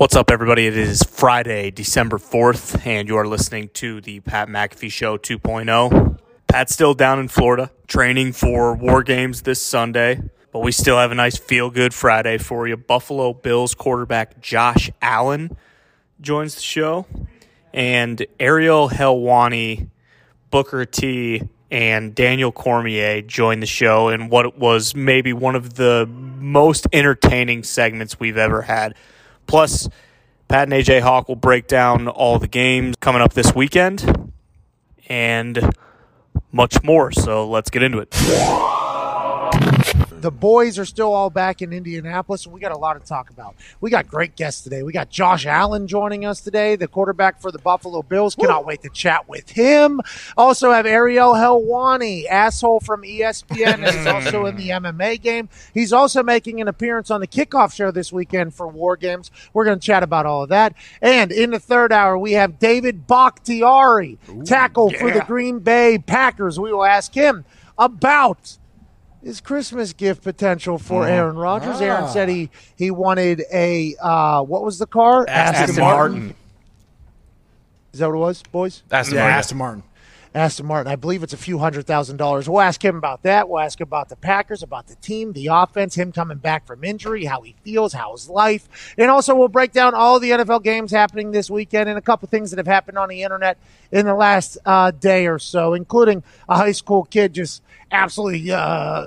What's up, everybody? It is Friday, December 4th, and you are listening to the Pat McAfee Show 2.0. Pat's still down in Florida, training for War Games this Sunday, but we still have a nice feel good Friday for you. Buffalo Bills quarterback Josh Allen joins the show, and Ariel Helwani, Booker T, and Daniel Cormier join the show in what was maybe one of the most entertaining segments we've ever had. Plus, Pat and AJ Hawk will break down all the games coming up this weekend and much more. So let's get into it. The boys are still all back in Indianapolis, and we got a lot to talk about. We got great guests today. We got Josh Allen joining us today, the quarterback for the Buffalo Bills. Cannot wait to chat with him. Also have Ariel Helwani, asshole from ESPN, and is also in the MMA game. He's also making an appearance on the kickoff show this weekend for War Games. We're going to chat about all of that. And in the third hour, we have David Bakhtiari, tackle for the Green Bay Packers. We will ask him about his Christmas gift potential for Aaron Rodgers. Aaron said he he wanted a uh, what was the car? Aston Martin. Is that what it was, boys? Aston Yeah, Martin. Aston Martin. Aston Martin. I believe it's a few hundred thousand dollars. We'll ask him about that. We'll ask about the Packers, about the team, the offense, him coming back from injury, how he feels, how his life, and also we'll break down all the NFL games happening this weekend and a couple things that have happened on the internet in the last uh, day or so, including a high school kid just absolutely uh,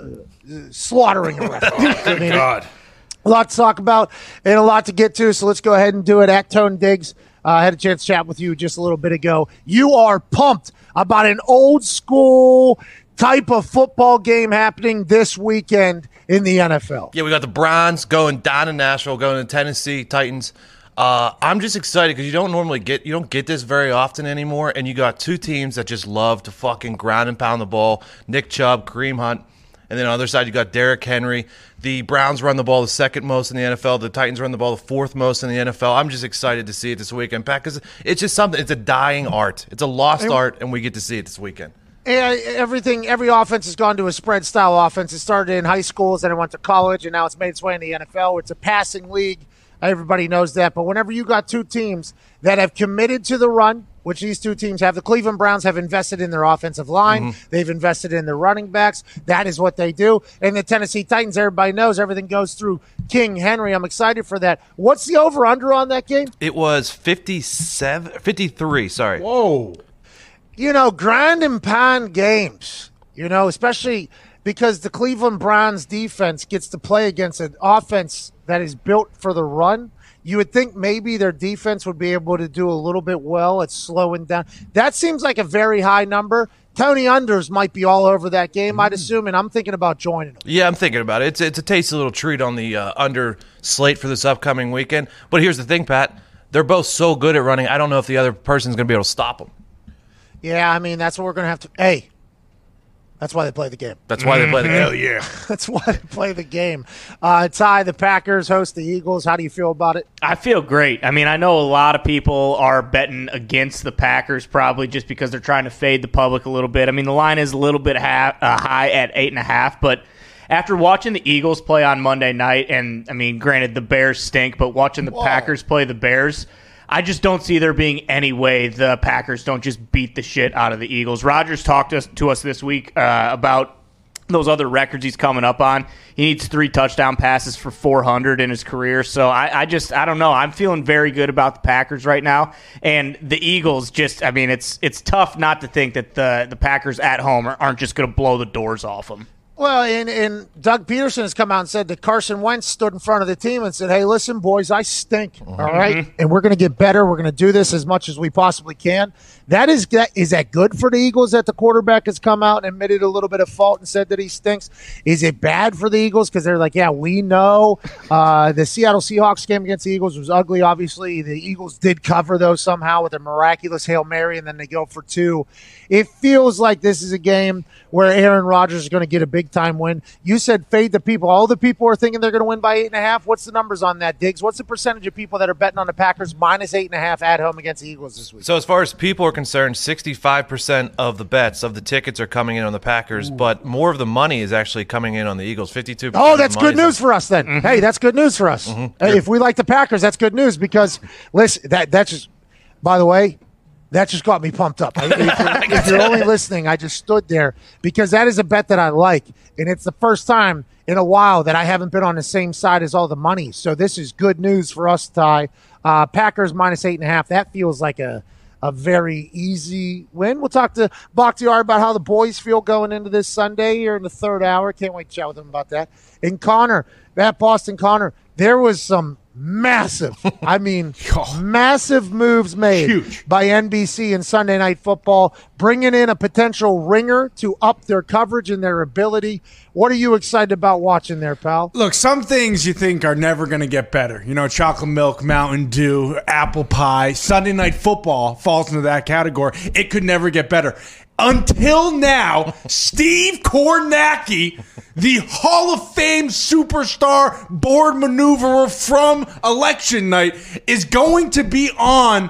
slaughtering a ref. I mean, God. a lot to talk about and a lot to get to. So let's go ahead and do it. At Tone Diggs, uh, I had a chance to chat with you just a little bit ago. You are pumped about an old school type of football game happening this weekend in the NFL. Yeah, we got the Browns going down to Nashville, going to Tennessee Titans. Uh, I'm just excited because you don't normally get you don't get this very often anymore, and you got two teams that just love to fucking ground and pound the ball. Nick Chubb, Kareem Hunt, and then on the other side you got Derrick Henry. The Browns run the ball the second most in the NFL. The Titans run the ball the fourth most in the NFL. I'm just excited to see it this weekend, Pat, because it's just something. It's a dying art. It's a lost art, and we get to see it this weekend. And everything, every offense has gone to a spread style offense. It started in high schools, then it went to college, and now it's made its way in the NFL. It's a passing league. Everybody knows that. But whenever you got two teams that have committed to the run, which these two teams have, the Cleveland Browns have invested in their offensive line. Mm-hmm. They've invested in their running backs. That is what they do. And the Tennessee Titans, everybody knows everything goes through King Henry. I'm excited for that. What's the over under on that game? It was 57, 53, sorry. Whoa. you know, grind and pound games, you know, especially because the Cleveland Browns defense gets to play against an offense that is built for the run. You would think maybe their defense would be able to do a little bit well at slowing down. That seems like a very high number. Tony Unders might be all over that game, I'd assume, and I'm thinking about joining them. Yeah, I'm thinking about it. It's it's a tasty little treat on the uh, under slate for this upcoming weekend. But here's the thing, Pat. They're both so good at running. I don't know if the other person's going to be able to stop them. Yeah, I mean, that's what we're going to have to. Hey, that's why they play the game. That's why they play the game. Hell yeah. That's why they play the game. Uh, Ty, the Packers host the Eagles. How do you feel about it? I feel great. I mean, I know a lot of people are betting against the Packers probably just because they're trying to fade the public a little bit. I mean, the line is a little bit ha- uh, high at eight and a half, but after watching the Eagles play on Monday night, and I mean, granted the Bears stink, but watching the Packers play the Bears. I just don't see there being any way the Packers don't just beat the shit out of the Eagles. Rodgers talked to us, to us this week uh, about those other records he's coming up on. He needs three touchdown passes for 400 in his career. So I, I just, I don't know. I'm feeling very good about the Packers right now, and the Eagles. Just, I mean, it's it's tough not to think that the the Packers at home aren't just going to blow the doors off them. Well, and, and Doug Pederson has come out and said that Carson Wentz stood in front of the team and said, "Hey, listen, boys, I stink. all right, and we're going to get better. We're going to do this as much as we possibly can." That is that is that good for the Eagles that the quarterback has come out and admitted a little bit of fault and said that he stinks. Is it bad for the Eagles because they're like, "Yeah, we know uh, the Seattle Seahawks game against the Eagles was ugly. Obviously, the Eagles did cover though somehow with a miraculous hail mary, and then they go for two. It feels like this is a game where Aaron Rodgers is going to get a big time win. You said fade the people. All the people are thinking they're going to win by eight and a half. What's the numbers on that, Diggs? What's the percentage of people that are betting on the Packers minus eight and a half at home against the Eagles this week? So as far as people are concerned, 65% of the bets of the tickets are coming in on the Packers, but more of the money is actually coming in on the Eagles. 52. Oh, that's good news for us then. Hey, that's good news for us. Uh, If we like the Packers, that's good news because listen, that that's just by the way, that just got me pumped up. I- if, you're, if you're only listening, I just stood there because that is a bet that I like, and it's the first time in a while that I haven't been on the same side as all the money. So this is good news for us, Ty. Uh, Packers minus eight and a half. That feels like a a very easy win. We'll talk to Bakhtiar about how the boys feel going into this Sunday here in the third hour. Can't wait to chat with him about that. And Connor, that Boston Connor, there was some massive, I mean, massive moves made Huge. by NBC and Sunday Night Football, bringing in a potential ringer to up their coverage and their ability. What are you excited about watching there, pal? Look, some things you think are never going to get better. You know, chocolate milk, Mountain Dew, apple pie, Sunday night football falls into that category. It could never get better. Until now, Steve Kornacki, the Hall of Fame superstar board maneuverer from election night, is going to be on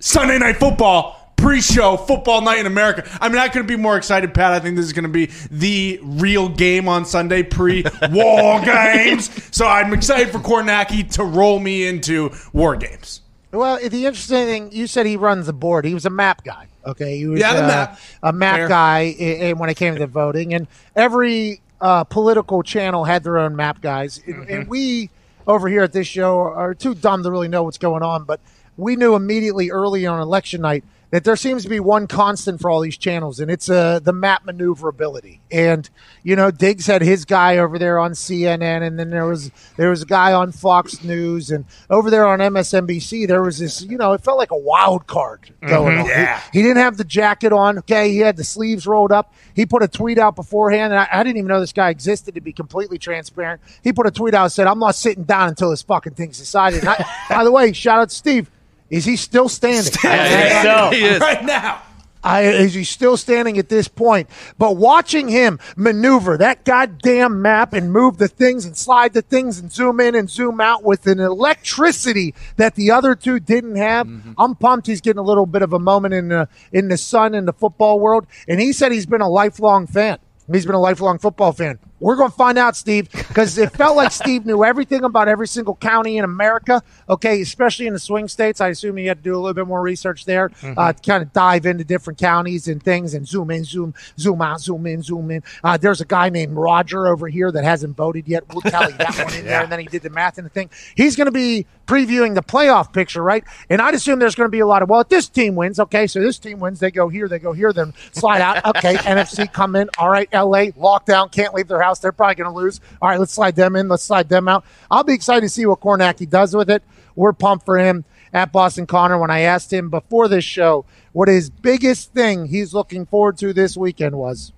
Sunday Night Football pre-show football night in America. I mean, I couldn't be more excited, Pat. I think this is going to be the real game on Sunday pre-war games. So I'm excited for Kornacki to roll me into war games. Well, the interesting thing, you said he runs the board. He was a map guy. Okay, he was Yeah, uh, map. a map Fair. guy i- i- when it came to voting, and every uh, political channel had their own map guys. Mm-hmm. And we over here at this show are too dumb to really know what's going on, but we knew immediately early on election night that there seems to be one constant for all these channels, and it's uh, the map maneuverability. And you know, Diggs had his guy over there on CNN, and then there was there was a guy on Fox News, and over there on MSNBC there was this. You know, it felt like a wild card going on. He- Yeah. He, didn't have the jacket on. Okay, he had the sleeves rolled up. He put a tweet out beforehand, and I, I didn't even know this guy existed. To be completely transparent, he put a tweet out and said, "I'm not sitting down until this fucking thing's decided." I, by the way, shout out to Steve. Is he still standing? think so. He is. Right now. I, is he still standing at this point? But watching him maneuver that goddamn map and move the things and slide the things and zoom in and zoom out with an electricity that the other two didn't have, mm-hmm. I'm pumped. He's getting a little bit of a moment in the in the sun in the football world, and he said he's been a lifelong fan. He's been a lifelong football fan. We're going to find out, Steve, because it felt like Steve knew everything about every single county in America. Okay, especially in the swing states. I assume he had to do a little bit more research there uh, to kind of dive into different counties and things and zoom in, zoom, zoom out, zoom in, zoom in. Uh, there's a guy named Roger over here that hasn't voted yet. We'll tally that one in there, and then he did the math and the thing. He's going to be previewing the playoff picture, right? And I'd assume there's going to be a lot of well, if this team wins, okay, so this team wins, they go here, they go here, then slide out. Okay, NFC come in. All right, LA lockdown, can't leave their house. They're probably going to lose. All right, let's slide them in. Let's slide them out. I'll be excited to see what Kornacki does with it. We're pumped for him at Boston Connor. When I asked him before this show what his biggest thing he's looking forward to this weekend was,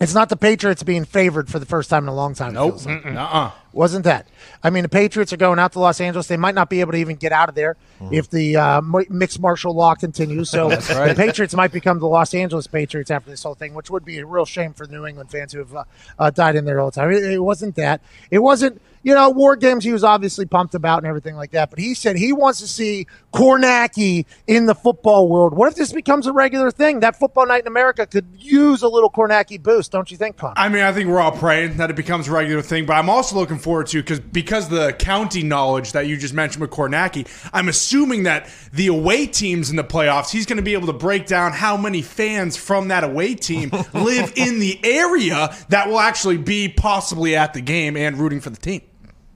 it's not the Patriots being favored for the first time in a long time. Nope. like Uh-uh. Wasn't that. I mean, the Patriots are going out to Los Angeles. They might not be able to even get out of there if the uh, mixed martial law continues. So the Patriots might become the Los Angeles Patriots after this whole thing, which would be a real shame for New England fans who have uh, uh, died in there all the time. It, it wasn't that. It wasn't. You know, war games he was obviously pumped about and everything like that. But he said he wants to see Kornacki in the football world. What if this becomes a regular thing? That football night in America could use a little Kornacki boost, don't you think, Con? I mean, I think we're all praying that it becomes a regular thing, but I'm also looking forward to because because the county knowledge that you just mentioned with Kornacki, I'm assuming that the away teams in the playoffs, he's going to be able to break down how many fans from that away team live in the area that will actually be possibly at the game and rooting for the team.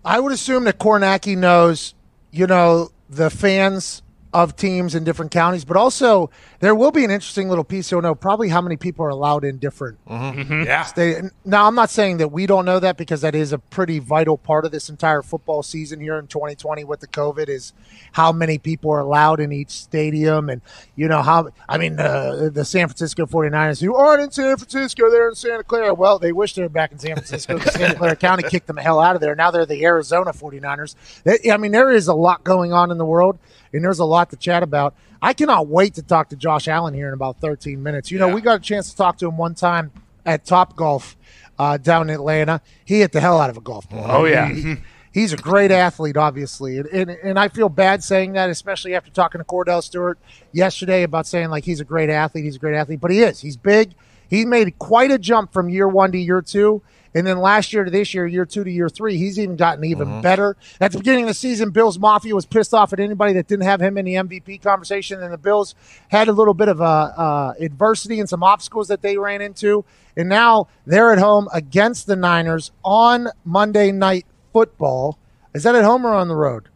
I would assume that Kornacki knows, you know, the fans of teams in different counties, but also there will be an interesting little piece. You'll know probably how many people are allowed in different Yeah. they, now, I'm not saying that we don't know that because that is a pretty vital part of this entire football season here in 2020 with the COVID is how many people are allowed in each stadium. And, you know, how, I mean, uh, the San Francisco 49ers who aren't in San Francisco, they're in Santa Clara. Well, they wish they were back in San Francisco Santa Clara County kicked them the hell out of there. Now they're the Arizona 49ers. They, I mean, there is a lot going on in the world and there's a lot to chat about. I cannot wait to talk to Josh Allen here in about 13 minutes. You know, Yeah. we got a chance to talk to him one time at Top Golf uh, down in Atlanta. He hit the hell out of a golf ball. Oh, yeah. He- he's a great athlete, obviously, and, and and I feel bad saying that, especially after talking to Kordell Stewart yesterday about saying like he's a great athlete. He's a great athlete, but he is. He's big. He made quite a jump from year one to year two. And then last year to this year, year two to year three, he's even gotten even better. At the beginning of the season, Bills Mafia was pissed off at anybody that didn't have him in the MVP conversation, and the Bills had a little bit of a uh, adversity and some obstacles that they ran into. And now they're at home against the Niners on Monday Night Football. Is that at home or on the road?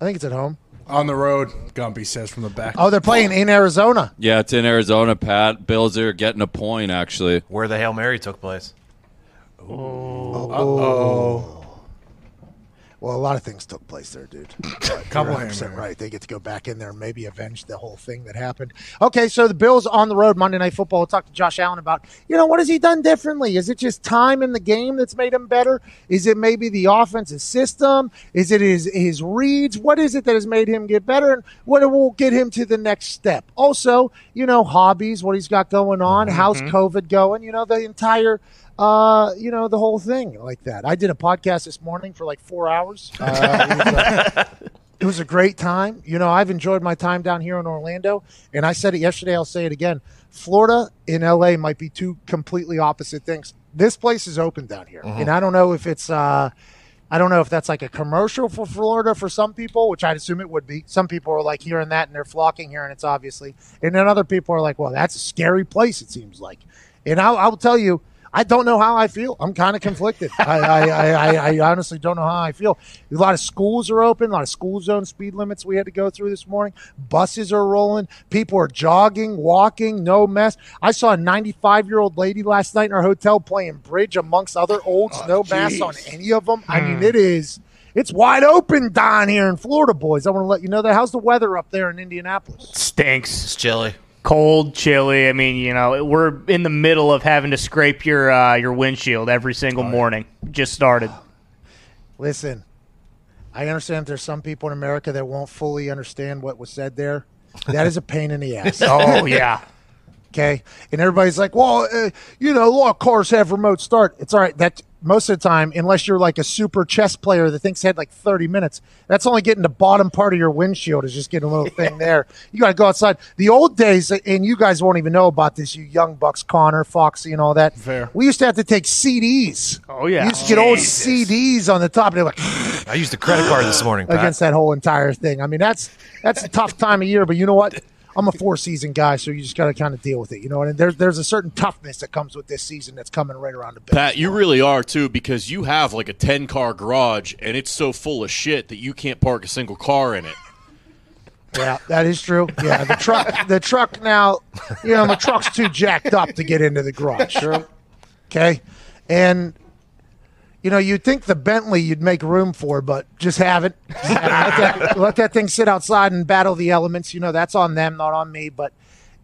I think it's at home. On the road, Gumpy says from the back. Oh, they're playing in Arizona. Yeah, it's in Arizona, Pat. Bills are getting a point, actually. Where the Hail Mary took place. Oh well, a lot of things took place there, dude. Couple You're Hail 100% right. They get to go back in there and maybe avenge the whole thing that happened. Okay, so the Bills on the road Monday Night Football. We'll talk to Josh Allen about, you know, what has he done differently? Is it just time in the game that's made him better? Is it maybe the offensive system? Is it his his reads? What is it that has made him get better? And what will get him to the next step? Also, you know, hobbies, what he's got going on, how's COVID going? You know, the entire uh, you know, the whole thing like that. I did a podcast this morning for like four hours. Uh, it, was a, it was a great time. You know, I've enjoyed my time down here in Orlando, and I said it yesterday. I'll say it again. Florida and LA might be two completely opposite things. This place is open down here, and I don't know if it's. Uh, I don't know if that's like a commercial for Florida for some people, which I'd assume it would be. Some people are like hearing that and they're flocking here, and it's obviously. And then other people are like, well, that's a scary place, it seems like. And I'll, I'll tell you, I don't know how I feel. I'm kind of conflicted. I, I, I, I, I honestly don't know how I feel. A lot of schools are open, a lot of school zone speed limits we had to go through this morning. Buses are rolling. People are jogging, walking, no mess. I saw a 95 year old lady last night in our hotel playing bridge amongst other olds, oh, no masks on any of them. I mean, hmm. it is. It's wide open down here in Florida, boys. I want to let you know that. How's the weather up there in Indianapolis? Stinks. It's chilly. Cold, chilly. I mean, you know, we're in the middle of having to scrape your uh, your windshield every single morning. Just started. Listen, I understand there's some people in America that won't fully understand what was said there. That is a pain in the ass. Oh yeah. Okay, and everybody's like, "Well, uh, you know, a lot of cars have remote start." It's all right. That most of the time, unless you're like a super chess player that thinks had like 30 minutes, that's only getting the bottom part of your windshield is just getting a little thing there. You got to go outside. The old days, and you guys won't even know about this, you young bucks, Connor, Foxy, and all that. Fair. We used to have to take CDs. Oh, yeah. You used to get old CDs on the top, and they're like. I used a credit card this morning, Pat. against that whole entire thing. I mean, that's that's a tough time of year, but you know what? I'm a four season guy, so you just got to kind of deal with it. You know, and there's there's a certain toughness that comes with this season that's coming right around the bend. Pat, you really are too because you have like a 10 car garage and it's so full of shit that you can't park a single car in it. Yeah, that is true. Yeah, the truck, the truck now, you know, the truck's too jacked up to get into the garage. Okay, and you know, you'd think the Bentley you'd make room for, but just haven't. Let, that, let that thing sit outside and battle the elements. You know, that's on them, not on me. But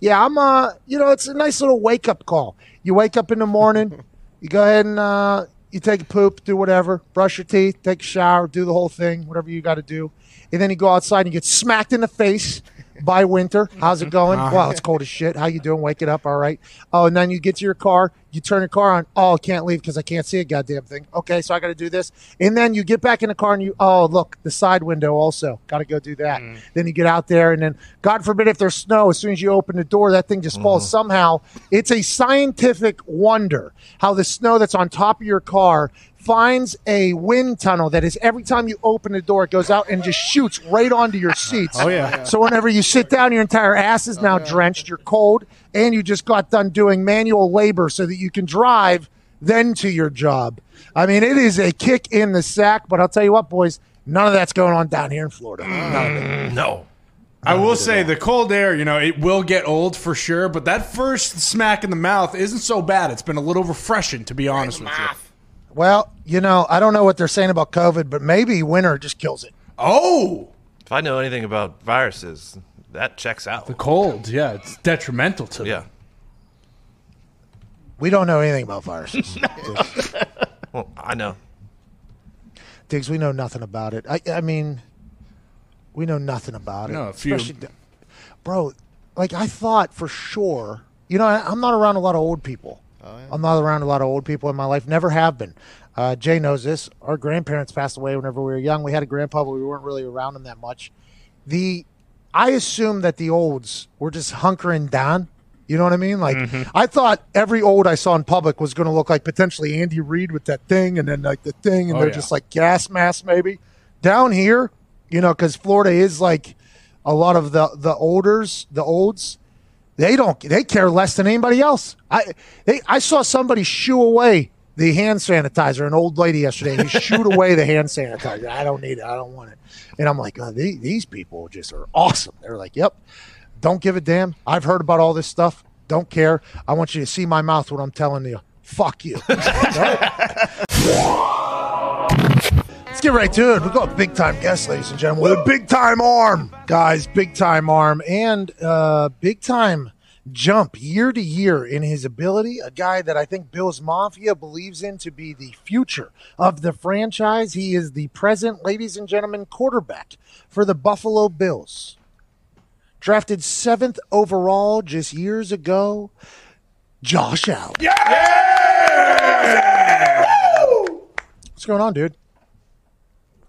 yeah, I'm. Uh, you know, it's a nice little wake up call. You wake up in the morning, you go ahead and uh, you take a poop, do whatever, brush your teeth, take a shower, do the whole thing, whatever you got to do, and then you go outside and you get smacked in the face by winter. How's it going? Uh-huh. Well, it's cold as shit. How you doing? Waking up, all right. Oh, and then you get to your car, you turn your car on. Oh, I can't leave because I can't see a goddamn thing. Okay, so I got to do this, and then you get back in the car and you, oh, look, the side window also got to go do that. Mm. Then you get out there, and then God forbid if there's snow, as soon as you open the door, that thing just falls. Mm-hmm. Somehow, it's a scientific wonder how the snow that's on top of your car finds a wind tunnel that is every time you open the door, it goes out and just shoots right onto your seats. Oh, yeah. So whenever you sit down, your entire ass is now oh, drenched, you're cold, and you just got done doing manual labor so that you can drive then to your job. I mean, it is a kick in the sack, but I'll tell you what, boys, none of that's going on down here in Florida. Mm, none of it. No. I will say the cold air, you know, it will get old for sure, but that first smack in the mouth isn't so bad. It's been a little refreshing, to be honest with you. Well, you know, I don't know what they're saying about COVID, but maybe winter just kills it. Oh, If I know anything about viruses, that checks out. the cold, yeah, it's detrimental to Yeah. them. We don't know anything about viruses. Well, I know. Diggs, we know nothing about it. I, I mean, we know nothing about it. No, a few- Especially- bro. Like I thought for sure. You know, I, I'm not around a lot of old people. I'm not around a lot of old people in my life. Never have been. Uh, Jay knows this. Our grandparents passed away whenever we were young. We had a grandpa, but we weren't really around him that much. The I assume that the olds were just hunkering down. You know what I mean? Like I thought every old I saw in public was going to look like potentially Andy Reid with that thing, and then like the thing, and Oh, they're yeah. just like gas masks maybe. Down here, you know, because Florida is like a lot of the the olders, the olds. They don't. They care less than anybody else. I they, I saw somebody shoo away the hand sanitizer. An old lady yesterday. He shooed away the hand sanitizer. I don't need it. I don't want it. And I'm like, oh, these, these people just are awesome. They're like, yep. Don't give a damn. I've heard about all this stuff. Don't care. I want you to see my mouth when I'm telling you. Fuck you. Get right to it. We've got a big time guest, ladies and gentlemen, with a big time arm, guys. Big time arm and uh, big time jump year to year in his ability. A guy that I think Bills Mafia believes in to be the future of the franchise. He is the present, ladies and gentlemen, quarterback for the Buffalo Bills. Drafted seventh overall just years ago, Josh Allen. Yeah! What's going on, dude?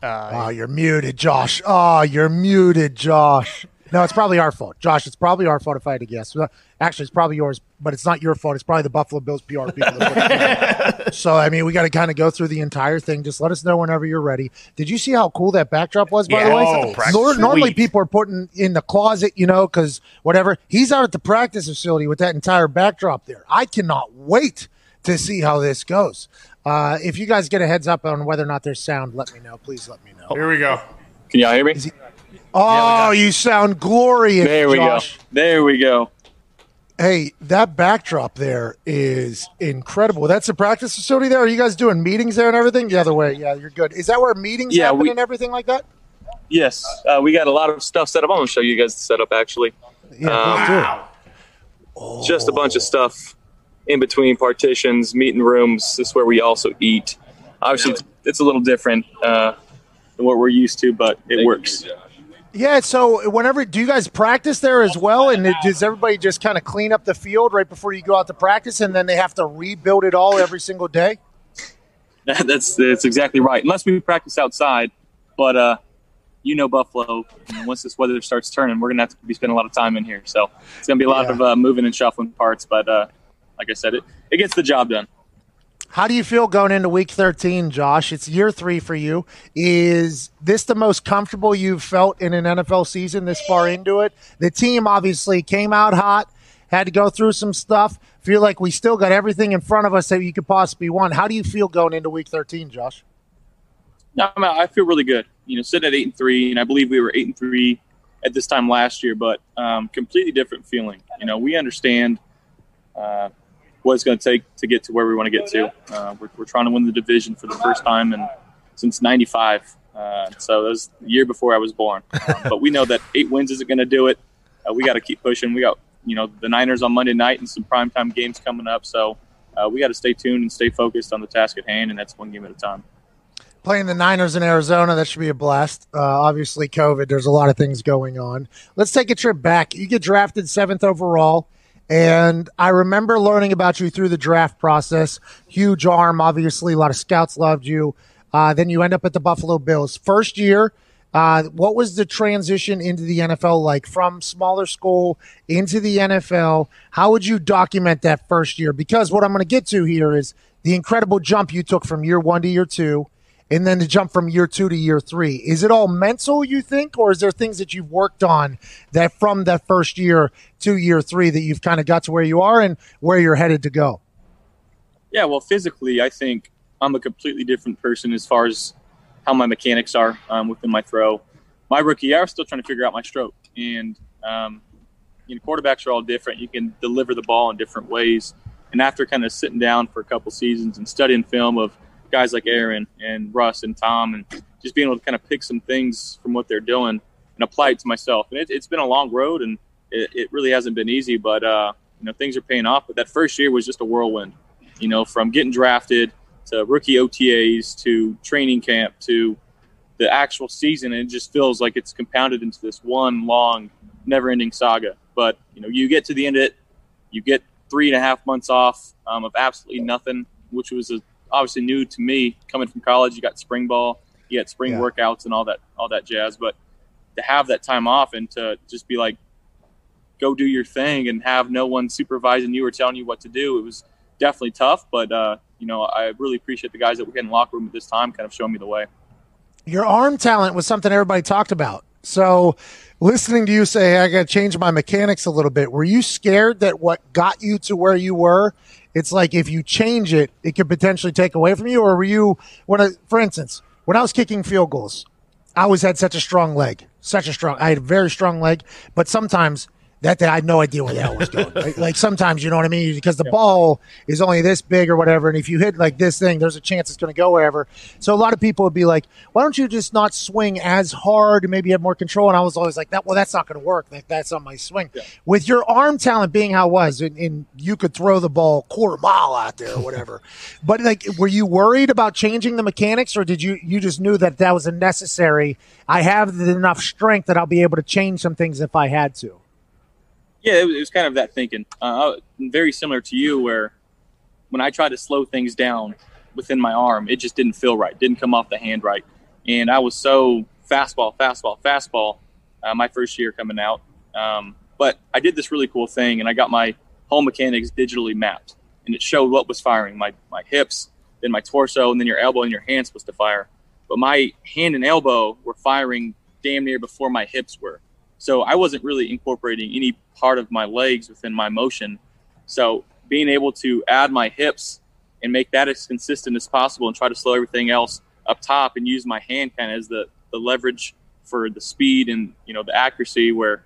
Oh, you're muted, Josh. Oh, you're muted, Josh. No, it's probably our fault. Josh, it's probably our fault if I had to guess. Actually, it's probably yours, but it's not your fault. It's probably the Buffalo Bills PR people. That put it together. so, I mean, we got to kind of go through the entire thing. Just let us know whenever you're ready. Did you see how cool that backdrop was, by Yeah, the way? oh, normally, people are putting in the closet, you know, because whatever. He's out at the practice facility with that entire backdrop there. I cannot wait to see how this goes. Uh, if you guys get a heads up on whether or not there's sound, let me know. Please let me know. Here we go. Can y'all hear me? Oh, you sound glorious, There we Josh. go. There we go. Hey, that backdrop there is incredible. That's the practice facility there. Are you guys doing meetings there and everything? The other way. Yeah, you're good. Is that where meetings Yeah, happen we- and everything like that? Yes, uh, we got a lot of stuff set up. I'm going to show you guys the setup actually. Yeah, Um, Just a bunch of stuff in between partitions, meeting rooms. This is where we also eat. Obviously, it's, it's a little different uh, than what we're used to, but it works. Yeah, so whenever do you guys practice there as well? And it- does everybody just kind of clean up the field right before you go out to practice, and then they have to rebuild it all every single day? that's that's exactly right. Unless we practice outside, but uh, you know Buffalo. you once this weather starts turning, we're gonna have to be spending a lot of time in here. So it's gonna be a lot Yeah. of uh, moving and shuffling parts. But uh, like I said, it, it gets the job done. How do you feel going into week 13, Josh? It's year three for you. Is this the most comfortable you've felt in an NFL season this far into it? The team obviously came out hot, had to go through some stuff. Feel like we still got everything in front of us that you could possibly want. How do you feel going into week 13, Josh? No, I, feel really good. You know, sitting at eight and three, and I believe we were eight and three at this time last year, but um, completely different feeling. You know, we understand uh, what it's going to take to get to where we want to get to. Uh, we're, we're trying to win the division for the first time in since '95. Uh, so that was the year before I was born. Um, but we know that eight wins isn't going to do it. Uh, we got to keep pushing. We got you know the Niners on Monday night and some primetime games coming up. So uh, we got to stay tuned and stay focused on the task at hand, and that's one game at a time. Playing the Niners in Arizona, that should be a blast. Uh, obviously, COVID, there's a lot of things going on. Let's take a trip back. You get drafted seventh overall, and I remember learning about you through the draft process. Huge arm, obviously, a lot of scouts loved you. Uh, then you end up at the Buffalo Bills. First year, uh, what was the transition into the NFL like from smaller school into the NFL? How would you document that first year? Because what I'm going to get to here is the incredible jump you took from year one to year two, and then to jump from year two to year three. Is it all mental, you think, or is there things that you've worked on that from that first year to year three that you've kind of got to where you are and where you're headed to go? Yeah, well, physically, I think I'm a completely different person as far as how my mechanics are um, within my throw. My rookie year, I was still trying to figure out my stroke, and um, you know, quarterbacks are all different. You can deliver the ball in different ways. And after kind of sitting down for a couple seasons and studying film of guys like Aaron and Russ and Tom, and just being able to kind of pick some things from what they're doing and apply it to myself. And it, it's been a long road, and it, it really hasn't been easy, but uh, you know, things are paying off. But that first year was just a whirlwind you know, from getting drafted to rookie OTAs to training camp to the actual season. And it just feels like it's compounded into this one long, never ending saga. But, you know, you get to the end of it, you get three and a half months off um, of absolutely nothing, which was a, obviously new to me coming from college. You got spring ball, you got spring Yeah. workouts, and all that all that jazz. But to have that time off and to just be like, go do your thing and have no one supervising you or telling you what to do, it was definitely tough. But uh, you know, I really appreciate the guys that were in the locker room at this time, kind of showing me the way. Your arm talent was something everybody talked about. So, listening to you say, hey, I got to change my mechanics a little bit, were you scared that what got you to where you were, it's like if you change it, it could potentially take away from you? Or were you, when I, for instance, when I was kicking field goals, I always had such a strong leg, such a strong, I had a very strong leg, but sometimes that day I had no idea where the hell was going. Like, like sometimes, you know what I mean? Because the ball is only this big or whatever. And if you hit like this thing, there's a chance it's going to go wherever. So a lot of people would be like, why don't you just not swing as hard and maybe have more control? And I was always like, that, well, that's not going to work. Like, that's on my swing. With your arm talent being how it was, and, and you could throw the ball quarter mile out there or whatever. but like, were you worried about changing the mechanics or did you, you just knew that that was a necessary? I have enough strength that I'll be able to change some things if I had to. Yeah, it was, it was kind of that thinking. Uh, very similar to you, where when I tried to slow things down within my arm, it just didn't feel right, didn't come off the hand right, and I was so fastball, fastball, fastball. Uh, my first year coming out, um, but I did this really cool thing, and I got my home mechanics digitally mapped, and it showed what was firing my my hips, then my torso, and then your elbow and your hand supposed to fire. But my hand and elbow were firing damn near before my hips were. So I wasn't really incorporating any part of my legs within my motion. So being able to add my hips and make that as consistent as possible and try to slow everything else up top and use my hand kind of as the, the leverage for the speed and you know the accuracy where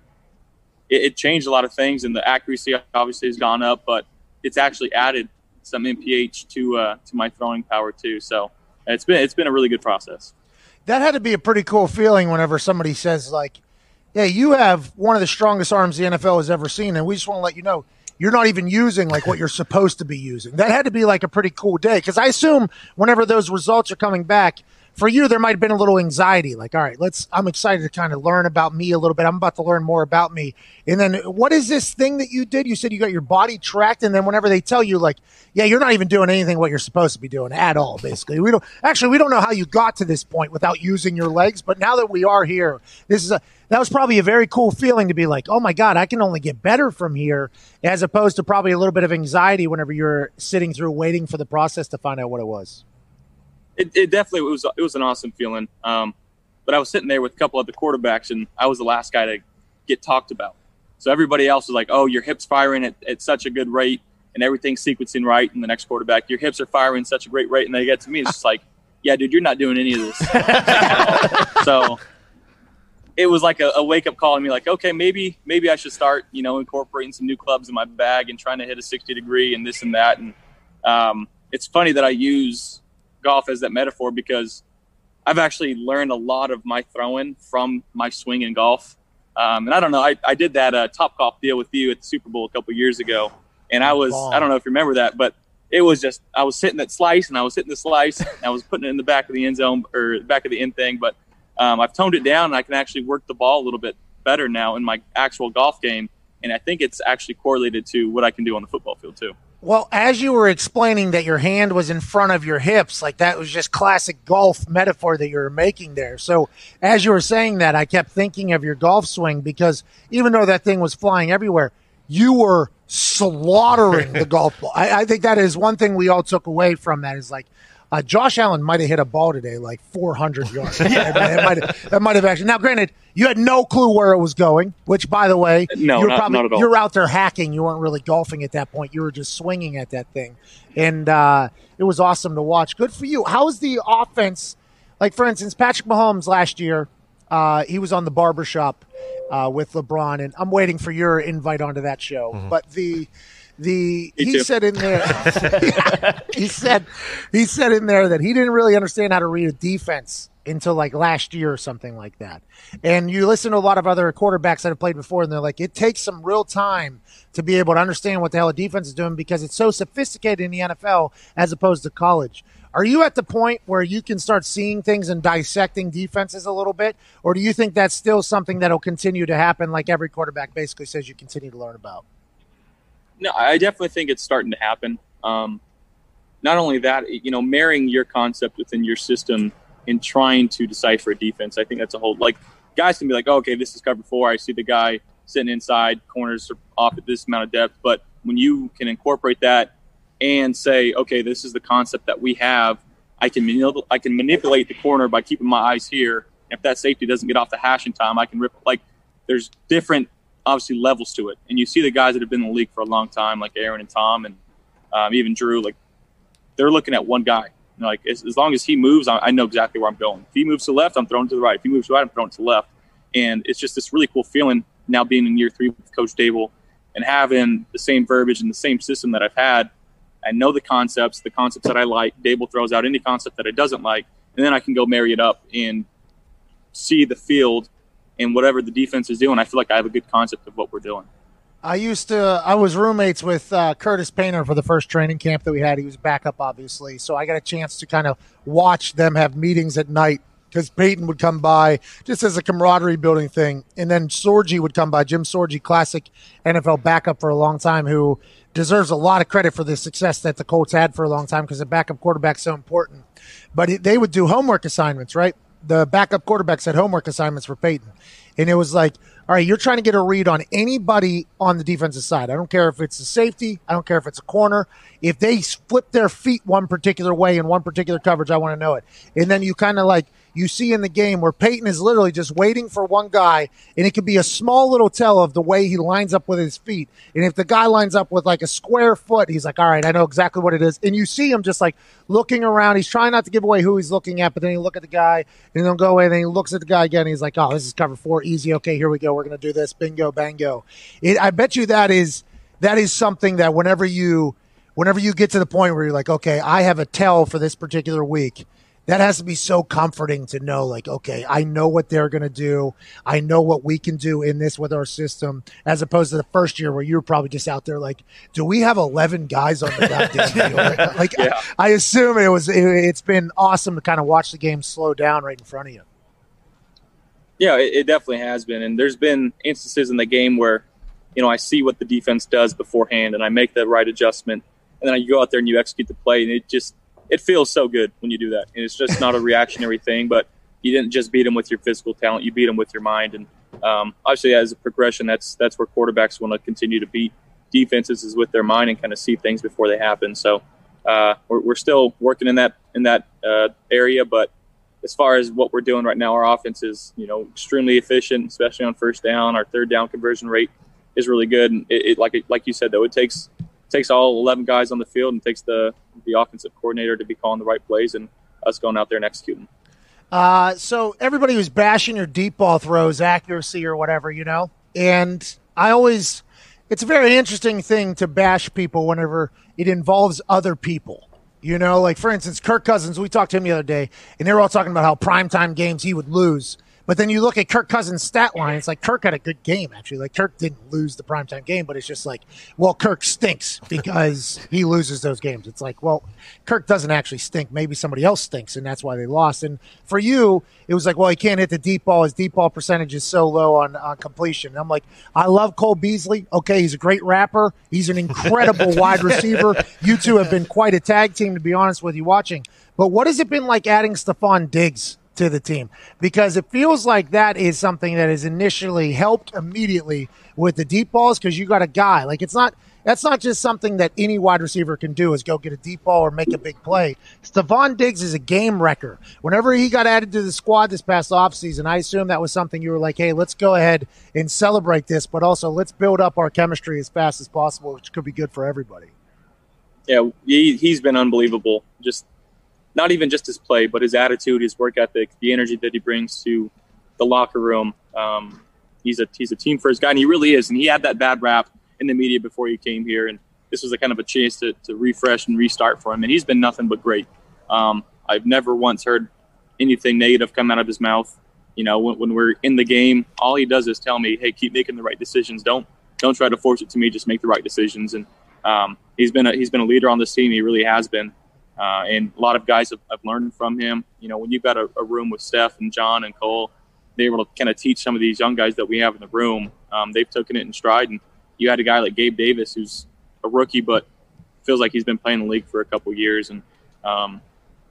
it, it changed a lot of things and the accuracy obviously has gone up but it's actually added some mph to uh, to my throwing power too so it's been it's been a really good process that had to be a pretty cool feeling whenever somebody says like yeah you have one of the strongest arms the nfl has ever seen and we just want to let you know you're not even using like what you're supposed to be using. That had to be like a pretty cool day because i assume whenever those results are coming back for you there might have been a little anxiety like all right let's i'm excited to kind of learn about me a little bit. I'm about to learn more about me. And then what is this thing that you did? You said you got your body tracked and then whenever they tell you like yeah you're not even doing anything what you're supposed to be doing at all basically. We don't actually we don't know how you got to this point without using your legs but now that we are here this is a that was probably a very cool feeling to be like oh my god i can only get better from here as opposed to probably a little bit of anxiety whenever you're sitting through waiting for the process to find out what it was it, it definitely was it was an awesome feeling. Um, but I was sitting there with a couple other quarterbacks, and I was the last guy to get talked about. So everybody else was like, "Oh, your hips firing at, at such a good rate, and everything's sequencing right." And the next quarterback, your hips are firing such a great rate, and they get to me, it's just like, "Yeah, dude, you're not doing any of this." so it was like a, a wake up call to me, like, okay, maybe maybe I should start, you know, incorporating some new clubs in my bag and trying to hit a 60 degree and this and that. And um, it's funny that I use golf as that metaphor because I've actually learned a lot of my throwing from my swing in golf. Um, and I don't know, I, I did that uh, top golf deal with you at the Super Bowl a couple years ago, and I was I don't know if you remember that, but it was just I was hitting that slice and I was hitting the slice and I was putting it in the back of the end zone or back of the end thing, but um, I've toned it down and I can actually work the ball a little bit better now in my actual golf game, and I think it's actually correlated to what I can do on the football field too. Well, as you were explaining that your hand was in front of your hips, like that was just classic golf metaphor that you were making there. So, as you were saying that, I kept thinking of your golf swing because even though that thing was flying everywhere, you were slaughtering the golf ball. I, I think that is one thing we all took away from that is like, uh, Josh Allen might have hit a ball today like 400 yards. that, might have, that might have actually. Now, granted, you had no clue where it was going. Which, by the way, No, you were not- probably not at all. you're out there hacking. You weren't really golfing at that point. You were just swinging at that thing, and uh, it was awesome to watch. Good for you. How's the offense? Like for instance, Patrick Mahomes last year, uh, he was on the barbershop uh, with LeBron, and I'm waiting for your invite onto that show. But the the Me he too. said in there he said he said in there that he didn't really understand how to read a defense until like last year or something like that. And you listen to a lot of other quarterbacks that have played before, and they're like, it takes some real time to be able to understand what the hell a defense is doing because it's so sophisticated in the NFL as opposed to college. Are you at the point where you can start seeing things and dissecting defenses a little bit, or do you think that's still something that'll continue to happen, like every quarterback basically says you continue to learn about? No, I definitely think it's starting to happen. Um, not only that, you know, marrying your concept within your system and trying to decipher a defense. I think that's a whole like guys can be like, oh, okay, this is cover four. I see the guy sitting inside, corners are off at this amount of depth. But when you can incorporate that and say, okay, this is the concept that we have, I can manipul- I can manipulate the corner by keeping my eyes here. If that safety doesn't get off the hash in time, I can rip like. There's different obviously levels to it, and you see the guys that have been in the league for a long time, like Aaron and Tom, and um, even Drew. Like they're looking at one guy. Like as, as, long as he moves, I, I, know exactly where I'm going. If he moves to the left, I'm throwing to the right. If he moves to the right, I'm throwing to the left. And it's just this really cool feeling now being in year three with Coach Daboll and having the same verbiage and the same system that I've had. I know the concepts, the concepts that I like. Daboll throws out any concept that I doesn't like, and then I can go marry it up and see the field and whatever the defense is doing. I feel like I have a good concept of what we're doing. I used to. I was roommates with uh, Curtis Painter for the first training camp that we had. He was backup, obviously, so I got a chance to kind of watch them have meetings at night because Peyton would come by just as a camaraderie building thing, and then Sorgi would come by. Jim Sorgi, classic NFL backup for a long time, who deserves a lot of credit for the success that the Colts had for a long time because the backup quarterback's so important. But they would do homework assignments, right? The backup quarterbacks said homework assignments for Peyton, and it was like all right, you're trying to get a read on anybody on the defensive side. I don't care if it's a safety. I don't care if it's a corner. If they flip their feet one particular way in one particular coverage, I want to know it. And then you kind of like you see in the game where Peyton is literally just waiting for one guy, and it could be a small little tell of the way he lines up with his feet. And if the guy lines up with like a square foot, he's like, all right, I know exactly what it is. And you see him just like looking around. He's trying not to give away who he's looking at, but then he look at the guy, and then go away, and then he looks at the guy again. he's like, oh, this is cover four, easy. Okay, here we go. We're gonna do this. Bingo, bango. It, I bet you that is that is something that whenever you whenever you get to the point where you're like, okay, I have a tell for this particular week that has to be so comforting to know like okay i know what they're going to do. I know what we can do in this with our system as opposed to the first year where you were probably just out there like do we have 11 guys on the goddamn field? Like yeah. I, I, assume it was it, it's been awesome to kind of watch the game slow down right in front of you. Yeah it, it definitely has been and there's been instances in the game where you know i see what the defense does beforehand and i make the right adjustment and then I go out there and you execute the play and it just it feels so good when you do that. And it's just not a reactionary thing, but you didn't just beat them with your physical talent; you beat them with your mind. And um, obviously, as a progression, that's that's where quarterbacks want to continue to beat defenses is with their mind and kind of see things before they happen. So uh, we're, we're, still working in that in that uh, area, but as far as what we're doing right now, our offense is you know extremely efficient, especially on first down. Our third down conversion rate is really good. And it, it like like you said though, it takes takes all 11 guys on the field and takes the the offensive coordinator to be calling the right plays and us going out there and executing. Uh, so everybody was bashing your deep ball throws, accuracy or whatever, you know, and I always, it's a very interesting thing to bash people whenever it involves other people. You know, like for instance, Kirk Cousins, we talked to him the other day, and they were all talking about how primetime games he would lose. But then you look at Kirk Cousins' stat line, it's like Kirk had a good game, actually. Like Kirk didn't lose the primetime game, but it's just like, well, Kirk stinks because he loses those games. It's like, well, Kirk doesn't actually stink. Maybe somebody else stinks, and that's why they lost. And for you, it was like, well, he can't hit the deep ball. His deep ball percentage is so low on, on completion. And I'm like, I love Cole Beasley. Okay, he's a great rapper. He's an incredible wide receiver. You two have been quite a tag team, to be honest with you, watching. But what has it been like adding Stefon Diggs to the team because it feels like that is something that has initially helped immediately with the deep balls because you got a guy like it's not that's not just something that any wide receiver can do is go get a deep ball or make a big play. Stefon Diggs is a game wrecker. Whenever he got added to the squad this past offseason, I assume that was something you were like, hey, let's go ahead and celebrate this, but also let's build up our chemistry as fast as possible, which could be good for everybody. Yeah, he, he's been unbelievable. Just not even just his play, but his attitude, his work ethic, the energy that he brings to the locker room. Um, he's a he's a team first guy, and he really is. And he had that bad rap in the media before he came here, and this was a kind of a chance to, to refresh and restart for him. And he's been nothing but great. Um, I've never once heard anything negative come out of his mouth. You know, when, when, we're in the game, all he does is tell me, "Hey, keep making the right decisions. Don't don't try to force it to me. Just make the right decisions." And um, he's been a, he's been a leader on this team. He really has been. Uh, and a lot of guys have, have, learned from him. You know, when you've got a, a, room with Steph and John and Cole, they're able to kind of teach some of these young guys that we have in the room. Um, they've taken it in stride. And you had a guy like Gabe Davis, who's a rookie, but feels like he's been playing the league for a couple years, and um,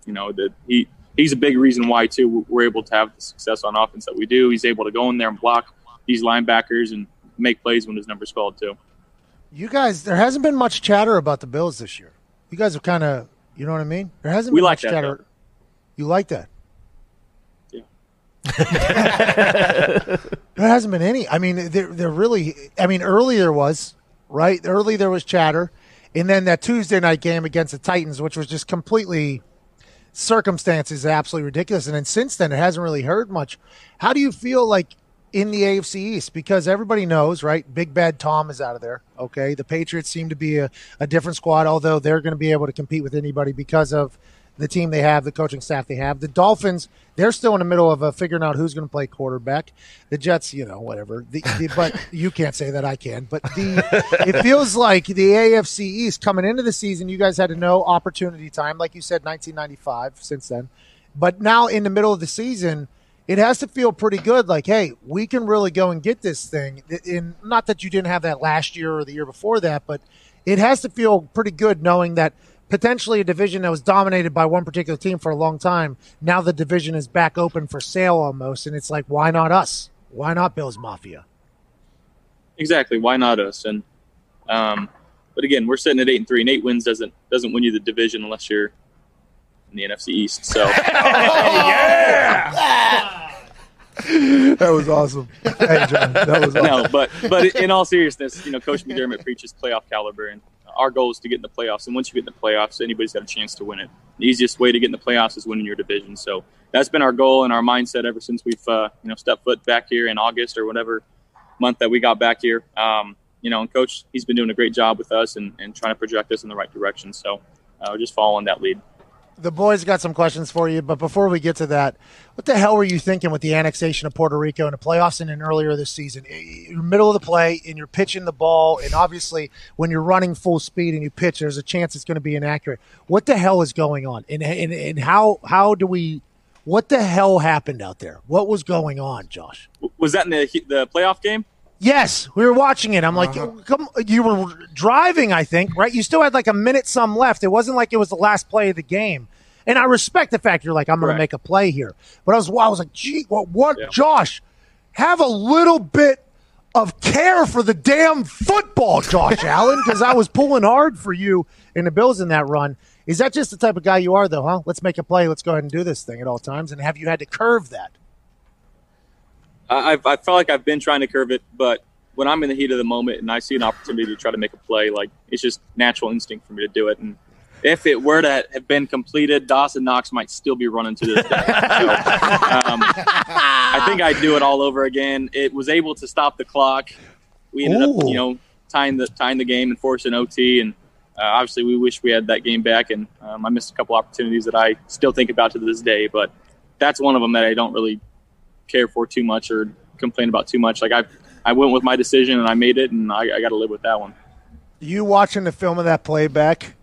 you know that he he's a big reason why too we're able to have the success on offense that we do. He's able to go in there and block these linebackers and make plays when his number's called too. You guys, there hasn't been much chatter about the Bills this year. You guys have kind of, you know what I mean? There hasn't We been like much that, chatter. You like that? Yeah. There hasn't been any. I mean, there, there really. I mean, early there was right. Early there was chatter, and then that Tuesday night game against the Titans, which was just completely circumstances absolutely ridiculous. And then since then, it hasn't really heard much. How do you feel like in the AFC East? Because everybody knows, right? Big Bad Tom is out of there. Okay, the Patriots seem to be a, a different squad, although they're going to be able to compete with anybody because of the team they have, the coaching staff they have. The Dolphins, they're still in the middle of uh, figuring out who's going to play quarterback. The Jets, you know, whatever. The, the, but you can't say that I can. But the it feels like the AFC East coming into the season, you guys had to know opportunity time, like you said, 1995. Since then, but now in the middle of the season, it has to feel pretty good. Like, hey, we can really go and get this thing. In not that you didn't have that last year or the year before that, but it has to feel pretty good knowing that potentially a division that was dominated by one particular team for a long time. Now the division is back open for sale almost, and it's like, why not us? Why not Bills Mafia? Exactly. Why not us? And um, but again, we're sitting at eight and three, and eight wins doesn't doesn't win you the division unless you're in the NFC East. So That was awesome. Hey, John, that was awesome. no, but but in all seriousness, you know, Coach McDermott preaches playoff caliber, and our goal is to get in the playoffs. And once you get in the playoffs, anybody's got a chance to win it. The easiest way to get in the playoffs is winning your division. So that's been our goal and our mindset ever since we've uh, you know stepped foot back here in August or whatever month that we got back here. Um, you know, and Coach, he's been doing a great job with us and, and trying to project us in the right direction. So uh, we're just following that lead. The boys got some questions for you, but before we get to that, what the hell were you thinking with the annexation of Puerto Rico in the playoffs and then earlier this season? You're middle of the play and you're pitching the ball, and obviously when you're running full speed and you pitch, there's a chance it's going to be inaccurate. What the hell is going on? And and, and how how do we? What the hell happened out there? What was going on, Josh? Was that in the the playoff game? Yes, we were watching it. I'm like, uh-huh. come, you were driving, I think, right? You still had like a minute some left. It wasn't like it was the last play of the game. And I respect the fact you're like, I'm going to make a play here. But I was, I was like, gee, what, what, Yeah. Josh? Have a little bit of care for the damn football, Josh Allen, because I was pulling hard for you in the Bills in that run. Is that just the type of guy you are, though, huh? Let's make a play. Let's go ahead and do this thing at all times. And have you had to curve that? I, I've- felt like I've been trying to curve it, but when I'm in the heat of the moment and I see an opportunity to try to make a play, like it's just natural instinct for me to do it. And if it were to have been completed, Dawson Knox might still be running to this day. So, um, I think I'd do it all over again. It was able to stop the clock. We ended up, you know, tying the tying the game and forcing OT. And uh, obviously, we wish we had that game back. And um, I missed a couple opportunities that I still think about to this day. But that's one of them that I don't really care for too much or complain about too much. Like I, I went with my decision and I made it, and I, I got to live with that one. you watching the film of that playback,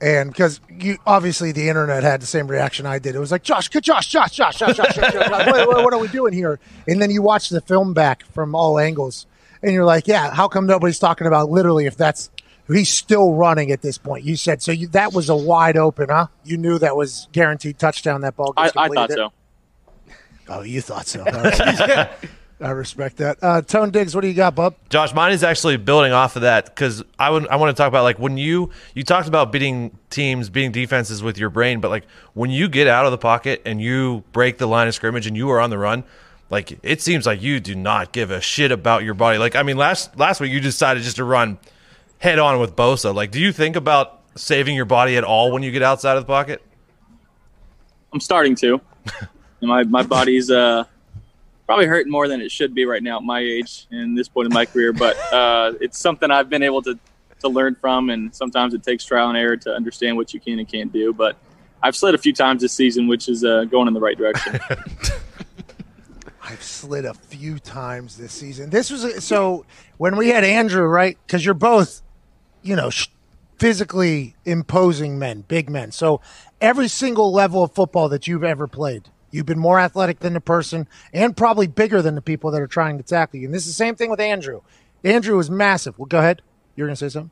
and because you obviously the internet had the same reaction I did. It was like Josh, Josh, Josh, Josh, Josh, Josh, Josh, Josh. What, what, what are we doing here? And then you watch the film back from all angles, and you're like, yeah, how come nobody's talking about literally if that's he's still running at this point? You said so. You, that was a wide open, huh? You knew that was guaranteed touchdown. That ball. I, I thought so. Oh, you thought so. All right. I respect that. Uh, Tone Digz, what do you got, bub? Josh, mine is actually building off of that because I would I want to talk about like when you you talked about beating teams, beating defenses with your brain, but like when you get out of the pocket and you break the line of scrimmage and you are on the run, like it seems like you do not give a shit about your body. Like I mean, last last week you decided just to run head on with Bosa. Like, do you think about saving your body at all when you get outside of the pocket? I'm starting to. And my my body's uh, probably hurting more than it should be right now at my age and this point in my career. But uh, it's something I've been able to to learn from, and sometimes it takes trial and error to understand what you can and can't do. But I've slid a few times this season, which is uh, going in the right direction. I've slid a few times this season. This was a, so when we had Andrew, right? Because you're both, you know, sh- physically imposing men, big men. So every single level of football that you've ever played, you've been more athletic than the person and probably bigger than the people that are trying to tackle you. And this is the same thing with Andrew. Andrew is massive. Well, go ahead. You're going to say something.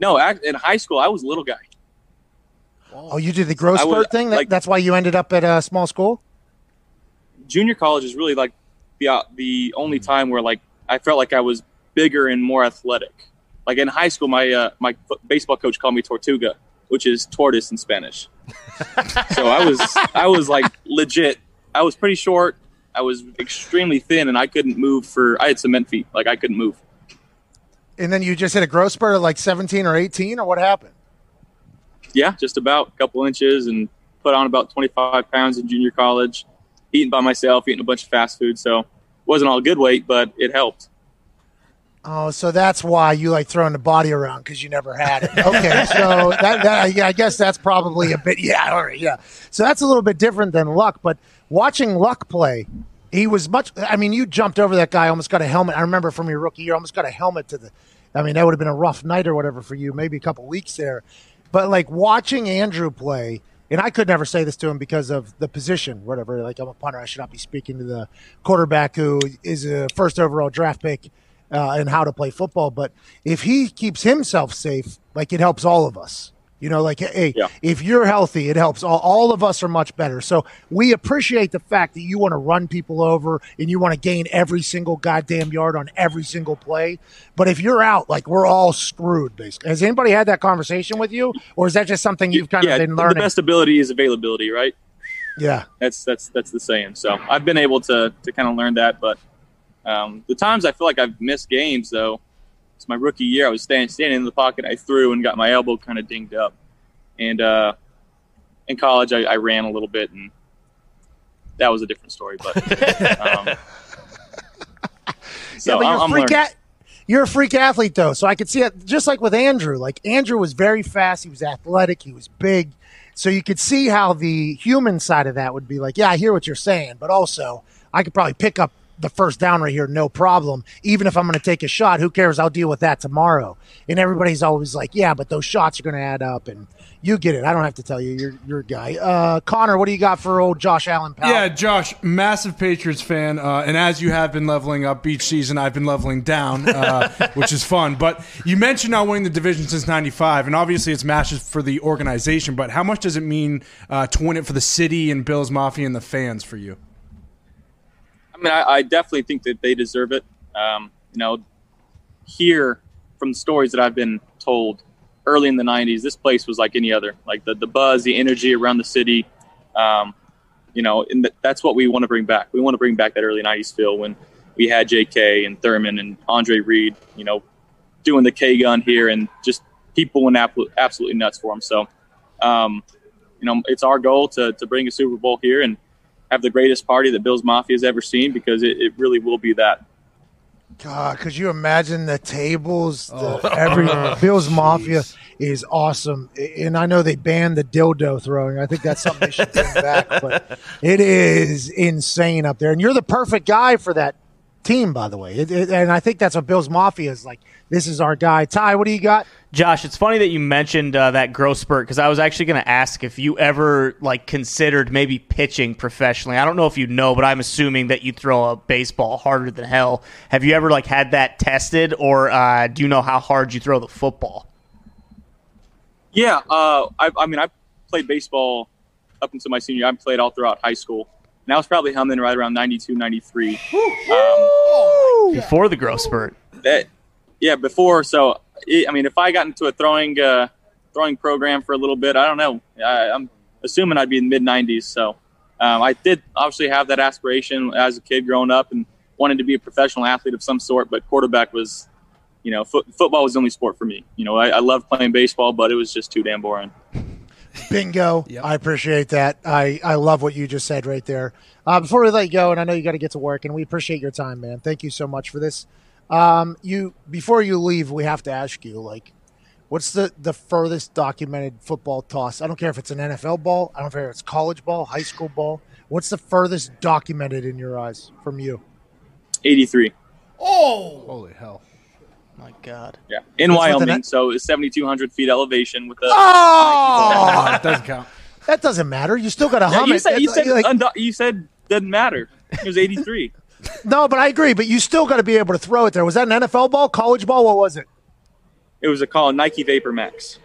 No, in high school I was a little guy. Oh, you did the spurt thing. Like- that's why you ended up at a small school. Junior college is really like the uh, the only time where like I felt like I was bigger and more athletic. Like in high school, my uh, my baseball coach called me Tortuga, which is tortoise in Spanish. so I was I was like legit. I was pretty short. I was extremely thin, and I couldn't move for. I had cement feet. Like I couldn't move. And then you just hit a growth spurt at like 17 or 18, or what happened? Yeah, just about a couple inches, and put on about 25 pounds in junior college. Eating by myself, eating a bunch of fast food. So wasn't all good weight, but it helped. Oh, so that's why you like throwing the body around because you never had it. Okay, so that, that yeah, I guess that's probably a bit yeah, all right, yeah. So that's a little bit different than Luck, but watching Luck play, he was much. I mean, you jumped over that guy, almost got a helmet. I remember from your rookie year, almost got a helmet to the. I mean, that would have been a rough night or whatever for you, maybe a couple weeks there. But like watching Andrew play, and I could never say this to him because of the position, whatever. Like I'm a punter, I should not be speaking to the quarterback who is a first overall draft pick uh, and how to play football. But if he keeps himself safe, like it helps all of us. You know, like hey, Yeah. if you're healthy, it helps. All, all of us are much better. So we appreciate the fact that you want to run people over and you want to gain every single goddamn yard on every single play. But if you're out, like we're all screwed. Basically, has anybody had that conversation with you, or is that just something you've kind yeah, of been learning? the best ability is availability, right? yeah. That's that's that's the saying. So I've been able to to kind of learn that, but um, the times I feel like I've missed games though, it's my rookie year. I was standing standing in the pocket, I threw and got my elbow kind of dinged up, and uh, in college I, I ran a little bit, and that was a different story. But um, so yeah, but you're I'm, a I'm freak learning. at, You're a freak athlete though, so I could see it. Just like with Andrew, like Andrew was very fast. He was athletic. He was big. So you could see how the human side of that would be like, yeah, I hear what you're saying, but also I could probably pick up the first down right here, no problem. Even if I'm going to take a shot, who cares? I'll deal with that tomorrow. And everybody's always like, yeah, but those shots are going to add up, and you get it. I don't have to tell you. You're you're a guy. Uh, Connor, what do you got for old Josh Allen? Pal? Yeah, Josh, massive Patriots fan, uh, and as you have been leveling up each season, I've been leveling down, uh, which is fun. But you mentioned not winning the division since '95, and obviously it's matches for the organization. But how much does it mean uh, to win it for the city and Bills Mafia and the fans for you? I mean, I, I definitely think that they deserve it. Um, you know, here from the stories that I've been told early in the 90s, this place was like any other. Like the, the buzz, the energy around the city. Um, you know, and th- that's what we want to bring back. We want to bring back that early 90s feel when we had J.K. and Thurman and Andre Reed, you know, doing the K gun here and just people went absolutely, nuts for them. So, um, you know, it's our goal to, to bring a Super Bowl here and have the greatest party that Bills Mafia has ever seen because it, it really will be that. God, could you imagine the tables? The, oh. every Bills Mafia is awesome, and I know they banned the dildo throwing. I think that's something they should bring back, but it is insane up there. And you're the perfect guy for that team, by the way. It, it, and I think that's what Bills Mafia is like. This is our guy. Ty, what do you got? Josh, it's funny that you mentioned uh, that growth spurt because I was actually going to ask if you ever like considered maybe pitching professionally. I don't know if you know, but I'm assuming that you throw a baseball harder than hell. Have you ever like had that tested, or uh, do you know how hard you throw the football? Yeah, uh, I, I mean, I played baseball up until my senior year. I played all throughout high school. And I was probably humming right around 92, 93. Um, Before the growth spurt. that, yeah, before. So, it, I mean, if I got into a throwing uh, throwing program for a little bit, I don't know. I, I'm assuming I'd be in the mid 90s. So, um, I did obviously have that aspiration as a kid growing up and wanted to be a professional athlete of some sort. But quarterback was, you know, foot, football was the only sport for me. You know, I, I loved playing baseball, but it was just too damn boring. Bingo. I appreciate that. I, I love what you just said right there. Uh, before we let you go, and I know you got to get to work, and we appreciate your time, man. Thank you so much for this. Um, you before you leave, we have to ask you like, what's the the furthest documented football toss? I don't care if it's an NFL ball. I don't care if it's college ball, high school ball. What's the furthest documented in your eyes from you? 83. Oh, Holy hell! My God. Yeah, in That's Wyoming. net- So it's 7,200 feet elevation with the. Oh, that doesn't count. that doesn't matter. You still got to Yeah, hum you it. said you It's said like- uh, undo- you said doesn't matter. It was 83. no, but I agree. But you still got to be able to throw it there. Was that an NFL ball, college ball? What was it? It was a call Nike Vapor Max.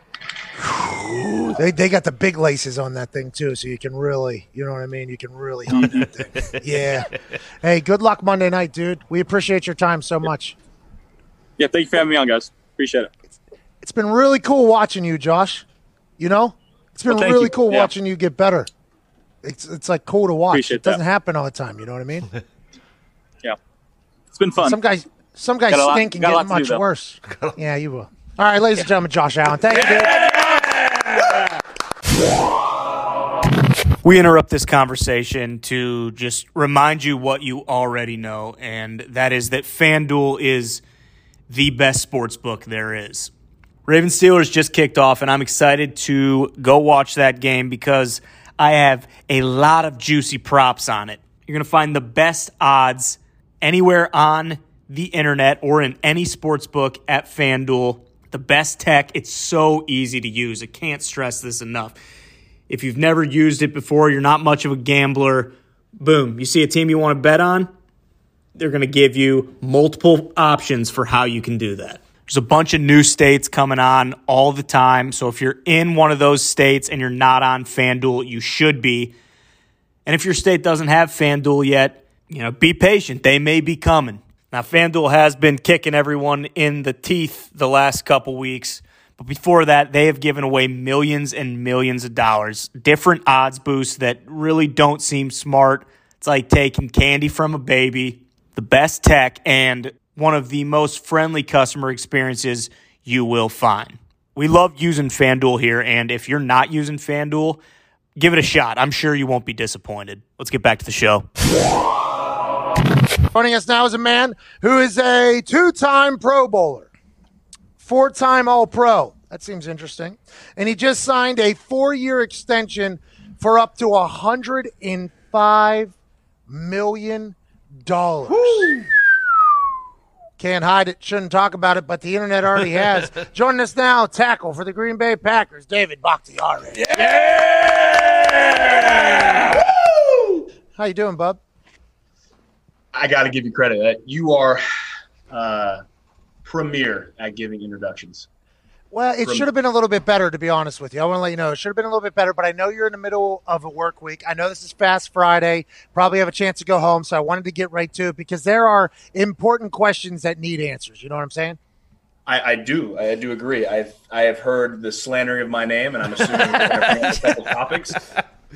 They, they got the big laces on that thing too, so you can really, you know what I mean. You can really hug that thing. Yeah. Hey, good luck Monday night, dude. We appreciate your time so much. Yeah, thank you for having me on, guys. Appreciate it. It's been really cool watching you, Josh. You know, it's been Well, really you. cool Yeah. watching you get better. It's it's like cool to watch. Appreciate it doesn't that. happen all the time. You know what I mean? Yeah, it's been fun. Some guys, some guys Got a lot- stink and get lot to do, much worse. yeah, you will. All right, ladies and gentlemen, Josh Allen. Thank you. dude. We interrupt this conversation to just remind you what you already know, and that is that FanDuel is the best sports book there is. Raven Steelers just kicked off, and I'm excited to go watch that game because I have a lot of juicy props on it. You're going to find the best odds anywhere on the internet or in any sports book at FanDuel. The best tech. It's so easy to use. I can't stress this enough. If you've never used it before, you're not much of a gambler, boom, you see a team you want to bet on, they're going to give you multiple options for how you can do that. There's a bunch of new states coming on all the time. So if you're in one of those states and you're not on FanDuel, you should be. And if your state doesn't have FanDuel yet, you know, be patient. They may be coming. Now, FanDuel has been kicking everyone in the teeth the last couple weeks. But before that, they have given away millions and millions of dollars. Different odds boosts that really don't seem smart. It's like taking candy from a baby, the best tech, and one of the most friendly customer experiences you will find. We love using FanDuel here, and if you're not using FanDuel, give it a shot. I'm sure you won't be disappointed. Let's get back to the show. Joining us now is a man who is a two-time Pro Bowler, four-time All-Pro. That seems interesting. And he just signed a four-year extension for up to a hundred and five million dollars. Can't hide it, shouldn't talk about it, but the internet already has. Joining us now, tackle for the Green Bay Packers, David Bakhtiari. Yeah! How you doing, bub? I got to give you credit. Uh, You are uh, premier at giving introductions. Well, it From- should have been a little bit better, to be honest with you. I want to let you know it should have been a little bit better, but I know you're in the middle of a work week. I know this is Fast Friday. Probably have a chance to go home, so I wanted to get right to it because there are important questions that need answers. You know what I'm saying? I, I do. I do agree. I've I have heard the slandering of my name, and I'm assuming we're going to bring up a couple topics.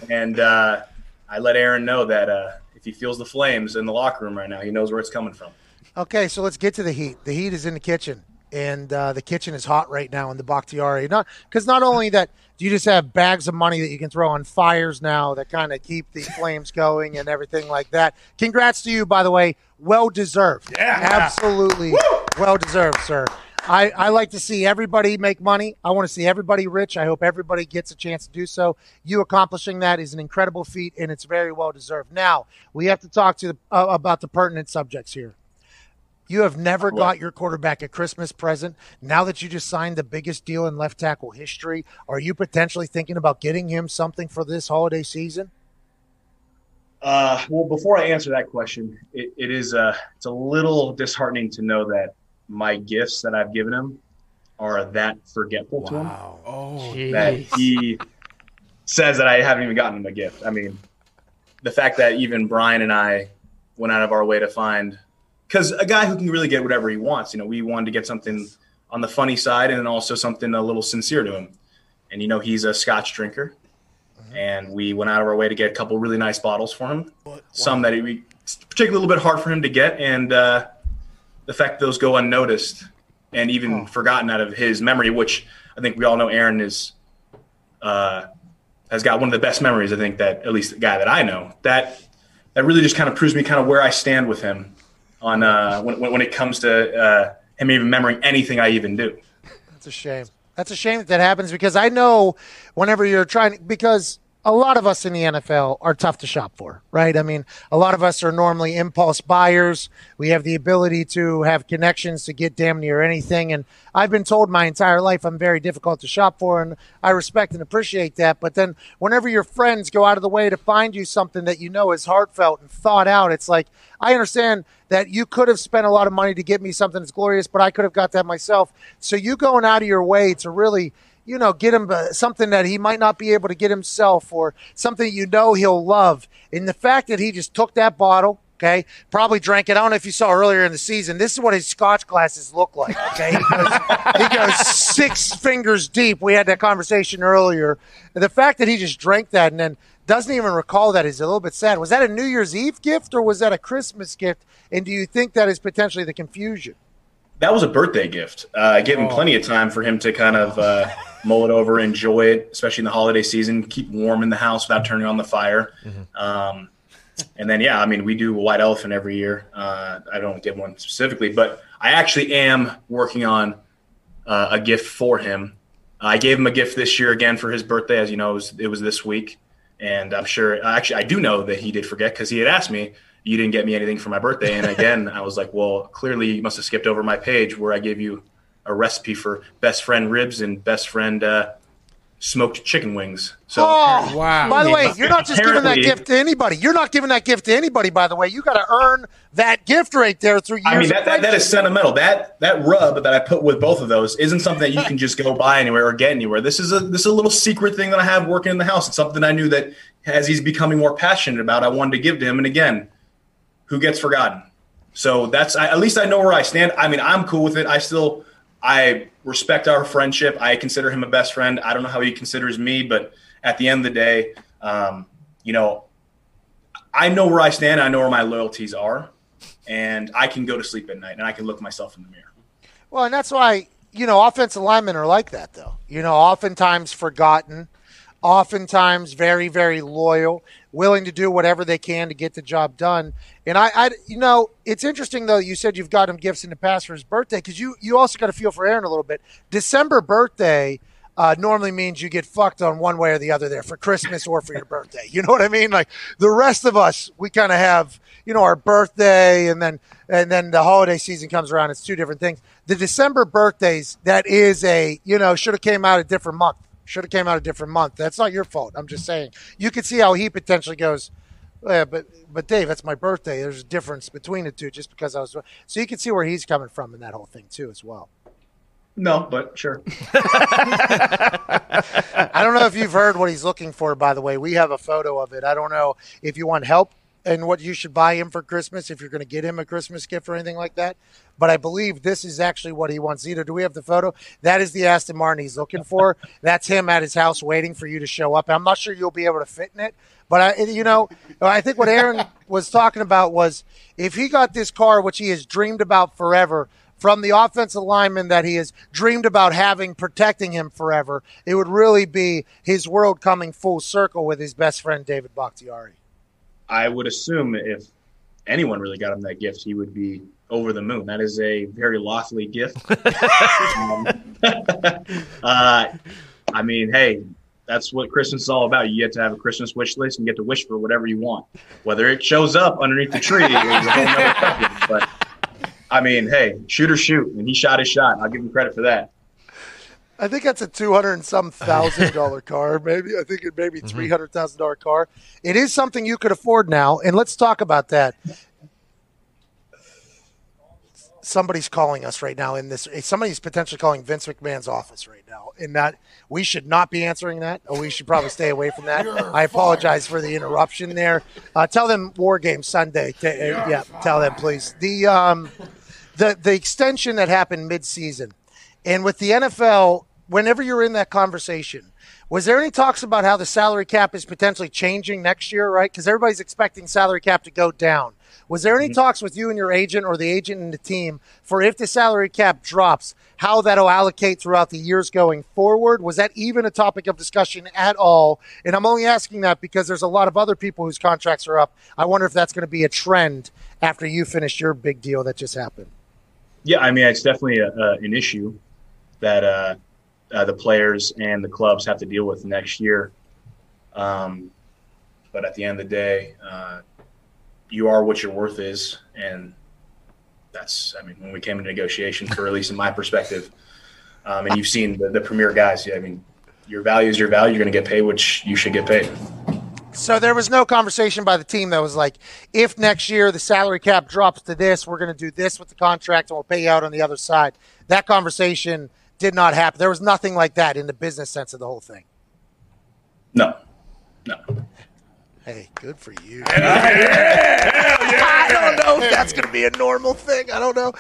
And uh, I let Aaron know that uh, if he feels the flames in the locker room right now, he knows where it's coming from. Okay, so let's get to the heat. The heat is in the kitchen, and uh, the kitchen is hot right now in the Bakhtiari. Not because not only that, do you just have bags of money that you can throw on fires now that kind of keep the flames going and everything like that. Congrats to you, by the way. Well deserved. Yeah, absolutely well deserved, sir. I, I like to see everybody make money. I want to see everybody rich. I hope everybody gets a chance to do so. You accomplishing that is an incredible feat, and it's very well deserved. Now we have to talk to the, uh, about the pertinent subjects here. You have never got your quarterback a Christmas present. Now that you just signed the biggest deal in left tackle history, are you potentially thinking about getting him something for this holiday season? Uh, well, before I answer that question, it, it is uh, it's a little disheartening to know that my gifts that I've given him are that forgetful to him. Oh, that he says that I haven't even gotten him a gift. I mean, the fact that even Brian and I went out of our way to find, because a guy who can really get whatever he wants, you know, we wanted to get something on the funny side and also something a little sincere to him. And, you know, he's a scotch drinker. And we went out of our way to get a couple really nice bottles for him. Some that he, it's particularly a little bit hard for him to get. And uh, the fact that those go unnoticed and even forgotten out of his memory, which I think we all know Aaron is uh, has got one of the best memories. I think that at least the guy that I know that that really just kind of proves me kind of where I stand with him on uh, when when it comes to uh, him even remembering anything I even do. That's a shame. That's a shame that that happens because I know whenever you're trying, because a lot of us in the NFL are tough to shop for, right? I mean, a lot of us are normally impulse buyers. We have the ability to have connections to get damn near anything. And I've been told my entire life I'm very difficult to shop for, and I respect and appreciate that. But then whenever your friends go out of the way to find you something that you know is heartfelt and thought out, it's like, I understand that you could have spent a lot of money to get me something that's glorious, but I could have got that myself. So you going out of your way to really you know, get him uh, something that he might not be able to get himself or something you know he'll love. And the fact that he just took that bottle, okay, probably drank it. I don't know if you saw earlier in the season. This is what his scotch glasses look like, okay? He goes, he goes six fingers deep. We had that conversation earlier. And the fact that he just drank that and then doesn't even recall that is a little bit sad. Was that a New Year's Eve gift or was that a Christmas gift? And do you think that is potentially the confusion? That was a birthday gift. Uh, I gave him plenty of time for him to kind of uh, mull it over, enjoy it, especially in the holiday season. Keep warm in the house without turning on the fire. Um, and then, yeah, I mean, we do a white elephant every year. Uh, I don't get one specifically, but I actually am working on uh, a gift for him. I gave him a gift this year again for his birthday. As you know, it was, it was this week. And I'm sure, actually, I do know that he did forget because he had asked me, You didn't get me anything for my birthday. And again, I was like, Well, clearly you must have skipped over my page where I gave you a recipe for best friend ribs and best friend uh, smoked chicken wings. So, Oh, Wow. By the way, you're not just giving that gift to anybody. You're not giving that gift to anybody. By the way, you got to earn that gift right there through years. I mean, that, that, that is sentimental. That that rub that I put with both of those isn't something that you can just go buy anywhere or get anywhere. This is a this is a little secret thing that I have working in the house. It's something I knew that as he's becoming more passionate about, I wanted to give to him. And again, who gets forgotten? So that's I, at least I know where I stand. I mean, I'm cool with it. I still I respect our friendship. I consider him a best friend. I don't know how he considers me, but at the end of the day, um, you know, I know where I stand. I know where my loyalties are, and I can go to sleep at night and I can look myself in the mirror. Well, and that's why you know offensive linemen are like that, though. You know, oftentimes forgotten, oftentimes very, very loyal, willing to do whatever they can to get the job done. And I, I you know, it's interesting though. You said you've got him gifts in the past for his birthday because you you also got to feel for Aaron a little bit. December birthday. Uh, normally means you get fucked on one way or the other there for Christmas or for your birthday. You know what I mean? Like the rest of us, we kind of have, you know, our birthday and then and then the holiday season comes around. It's two different things. The December birthdays, that is a, you know, should have came out a different month. Should have came out a different month. That's not your fault. I'm just saying. You could see how he potentially goes. Yeah, but but Dave, that's my birthday. There's a difference between the two just because I was. So you can see where he's coming from in that whole thing too, as well. No, but sure. I don't know if you've heard what he's looking for, by the way. We have a photo of it. I don't know if you want help and what you should buy him for Christmas, if you're going to get him a Christmas gift or anything like that. But I believe this is actually what he wants. Either do we have the photo? That is the Aston Martin he's looking for. That's him at his house waiting for you to show up. I'm not sure you'll be able to fit in it. But I, you know, I think what Aaron was talking about was if he got this car, which he has dreamed about forever, from the offensive lineman that he has dreamed about having protecting him forever, it would really be his world coming full circle with his best friend David Bakhtiari. I would assume if anyone really got him that gift, he would be over the moon. That is a very lofty gift. um, uh, I mean, hey, that's what Christmas is all about. You get to have a Christmas wish list and get to wish for whatever you want. Whether it shows up underneath the tree is a whole nother. But I mean, hey, shoot or shoot, and he shot his shot. I'll give him credit for that. I think that's a two hundred and some thousand dollar car. Maybe I think it maybe three hundred thousand dollar car. It is something you could afford now, and let's talk about that. Somebody's calling us right now in this. Somebody's potentially calling Vince McMahon's office right now, and that we should not be answering that, or we should probably stay away from that. I apologize for the interruption there. Uh, tell them War Game Sunday. To, uh, yeah, tell them please. The um, the the extension that happened mid season. And with the NFL, whenever you're in that conversation, was there any talks about how the salary cap is potentially changing next year, right? Because everybody's expecting salary cap to go down. Was there any talks with you and your agent or the agent and the team for if the salary cap drops, how that'll allocate throughout the years going forward? Was that even a topic of discussion at all? And I'm only asking that because there's a lot of other people whose contracts are up. I wonder if that's going to be a trend after you finish your big deal that just happened. Yeah, I mean, it's definitely a, uh, an issue that uh, uh, the players and the clubs have to deal with next year. Um, but at the end of the day, uh, you are what your worth is, and that's. I mean, when we came into negotiation, for at least in my perspective, um, and you've seen the, the premier guys. Yeah, I mean, your value is your value. You're going to get paid, which you should get paid. So there was no conversation by the team that was like, if next year the salary cap drops to this, we're going to do this with the contract and we'll pay you out on the other side. That conversation did not happen. There was nothing like that in the business sense of the whole thing. No, no. Hey, good for you. I don't know if that's going to be a normal thing. I don't know.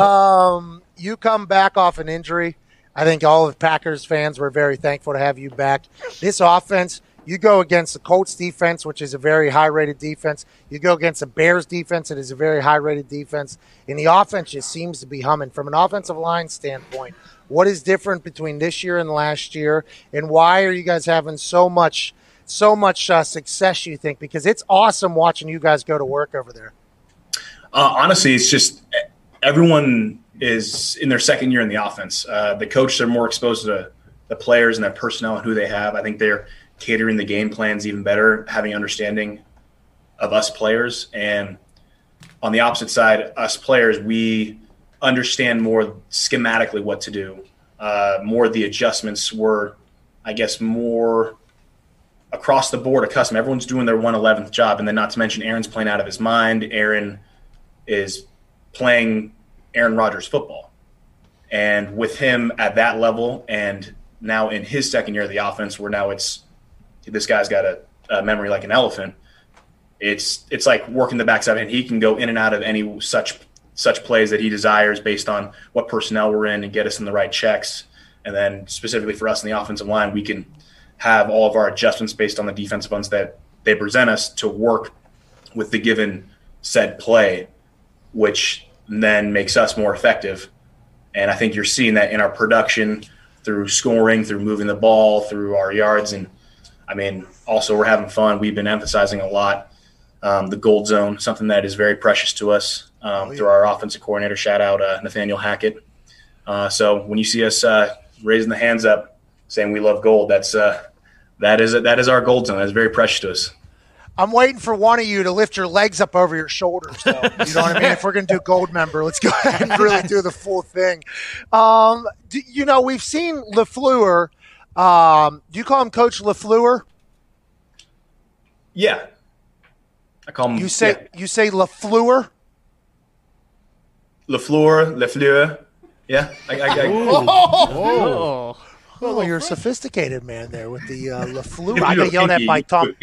Um, you come back off an injury. I think all of Packers fans were very thankful to have you back. This offense, you go against the Colts defense, which is a very high rated defense. You go against the Bears defense, it is a very high rated defense. And the offense just seems to be humming. From an offensive line standpoint, what is different between this year and last year? And why are you guys having so much so much uh, success, you think? Because it's awesome watching you guys go to work over there. Uh, honestly, it's just everyone is in their second year in the offense. Uh, the coaches are more exposed to the players and their personnel and who they have. I think they're catering the game plans even better, having understanding of us players. And on the opposite side, us players, we understand more schematically what to do. Uh, more the adjustments were, I guess, more across the board A accustomed. Everyone's doing their 111th job. And then not to mention Aaron's playing out of his mind. Aaron is playing Aaron Rodgers football. And with him at that level and now in his second year of the offense where now it's this guy's got a, a memory like an elephant. It's it's like working the backside and he can go in and out of any such such plays that he desires based on what personnel we're in and get us in the right checks. And then specifically for us in the offensive line, we can have all of our adjustments based on the defensive ones that they present us to work with the given said play, which then makes us more effective. And I think you're seeing that in our production through scoring, through moving the ball, through our yards. And I mean, also we're having fun. We've been emphasizing a lot um, the gold zone, something that is very precious to us um, oh, yeah. through our offensive coordinator. Shout out uh, Nathaniel Hackett. Uh, so when you see us uh, raising the hands up, saying we love gold, that's uh, that is that is our gold zone. That's very precious to us. I'm waiting for one of you to lift your legs up over your shoulders. Though. You know what I mean? If we're going to do Goldmember, let's go ahead and really do the full thing. Um, do, you know, we've seen Lafleur. Um, do you call him Coach Lafleur? Yeah, I call him. You say yeah. you say Lafleur. Lafleur, Lafleur. Yeah, I, I, I, oh. Oh, you're a sophisticated man there with the uh, Lafleur. I got yelled at by Tom.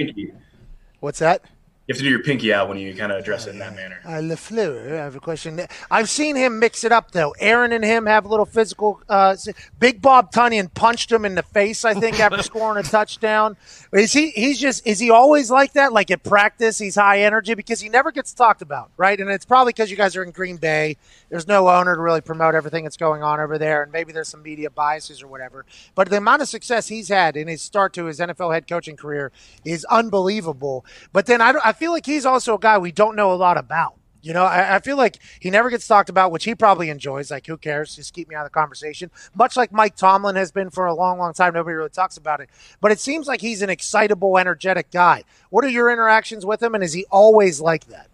What's that? You have to do your pinky out when you kind of address it in that manner. Uh, Lafleur, I have a question. I've seen him mix it up though. Aaron and him have a little physical. Uh, Big Bob Tonyan punched him in the face. I think after scoring a touchdown. Is he? He's just. Is he always like that? Like at practice, he's high energy because he never gets talked about, right? And it's probably because you guys are in Green Bay. There's no owner to really promote everything that's going on over there, and maybe there's some media biases or whatever. But the amount of success he's had in his start to his NFL head coaching career is unbelievable. But then I, I feel like he's also a guy we don't know a lot about. You know, I, I, feel like he never gets talked about, which he probably enjoys. Like, who cares? Just keep me out of the conversation. Much like Mike Tomlin has been for a long, long time. Nobody really talks about it. But it seems like he's an excitable, energetic guy. What are your interactions with him, and is he always like that?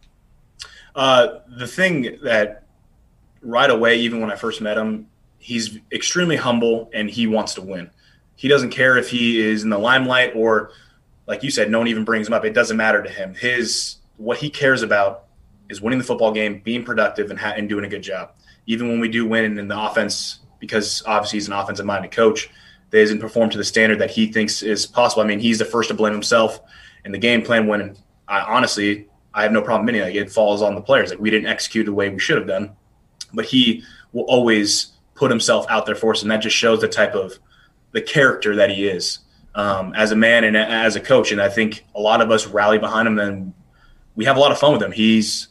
Uh, the thing that right away, even when I first met him, he's extremely humble and he wants to win. He doesn't care if he is in the limelight or – like you said, no one even brings him up. It doesn't matter to him. His what he cares about is winning the football game, being productive, and, ha- and doing a good job. Even when we do win and in the offense, because obviously he's an offensive minded coach, that doesn't perform to the standard that he thinks is possible. I mean, he's the first to blame himself in the game plan when I honestly I have no problem admitting like it falls on the players. Like we didn't execute the way we should have done, but he will always put himself out there for us, and that just shows the type of the character that he is um, as a man and as a coach. And I think a lot of us rally behind him and we have a lot of fun with him. He's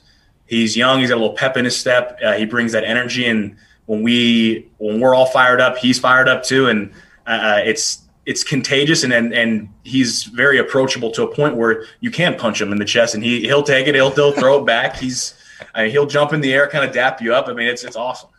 he's young. He's got a little pep in his step. Uh, he brings that energy, and when we when we're all fired up, he's fired up too. And uh, uh, it's it's contagious, and, and and he's very approachable to a point where you can punch him in the chest, and he he'll take it. He'll, he'll throw it back. He's I mean, he'll jump in the air, kind of dap you up. I mean, it's it's awesome.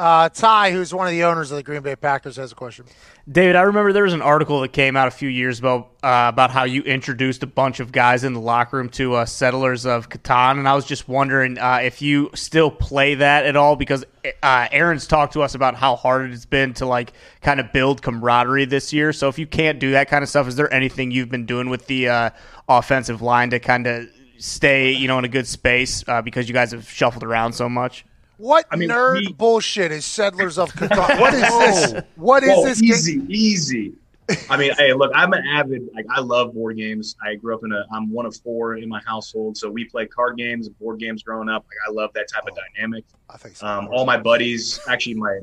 Uh, Ty, who's one of the owners of the Green Bay Packers, has a question. David, I remember there was an article that came out a few years ago uh, about how you introduced a bunch of guys in the locker room to uh, Settlers of Catan, and I was just wondering uh, if you still play that at all because uh, Aaron's talked to us about how hard it's been to like kind of build camaraderie this year. So if you can't do that kind of stuff, is there anything you've been doing with the uh, offensive line to kind of stay, you know, in a good space because you guys have shuffled around so much? What I mean, nerd bullshit is Settlers of Catan? What is this? What is Whoa, this? easy, easy. I mean, hey, look, I'm an avid. Like, I love board games. I grew up in a. I'm one of four in my household, so we play card games, and board games growing up. Like, I love that type of dynamic. I think so. Um, all my buddies, actually, my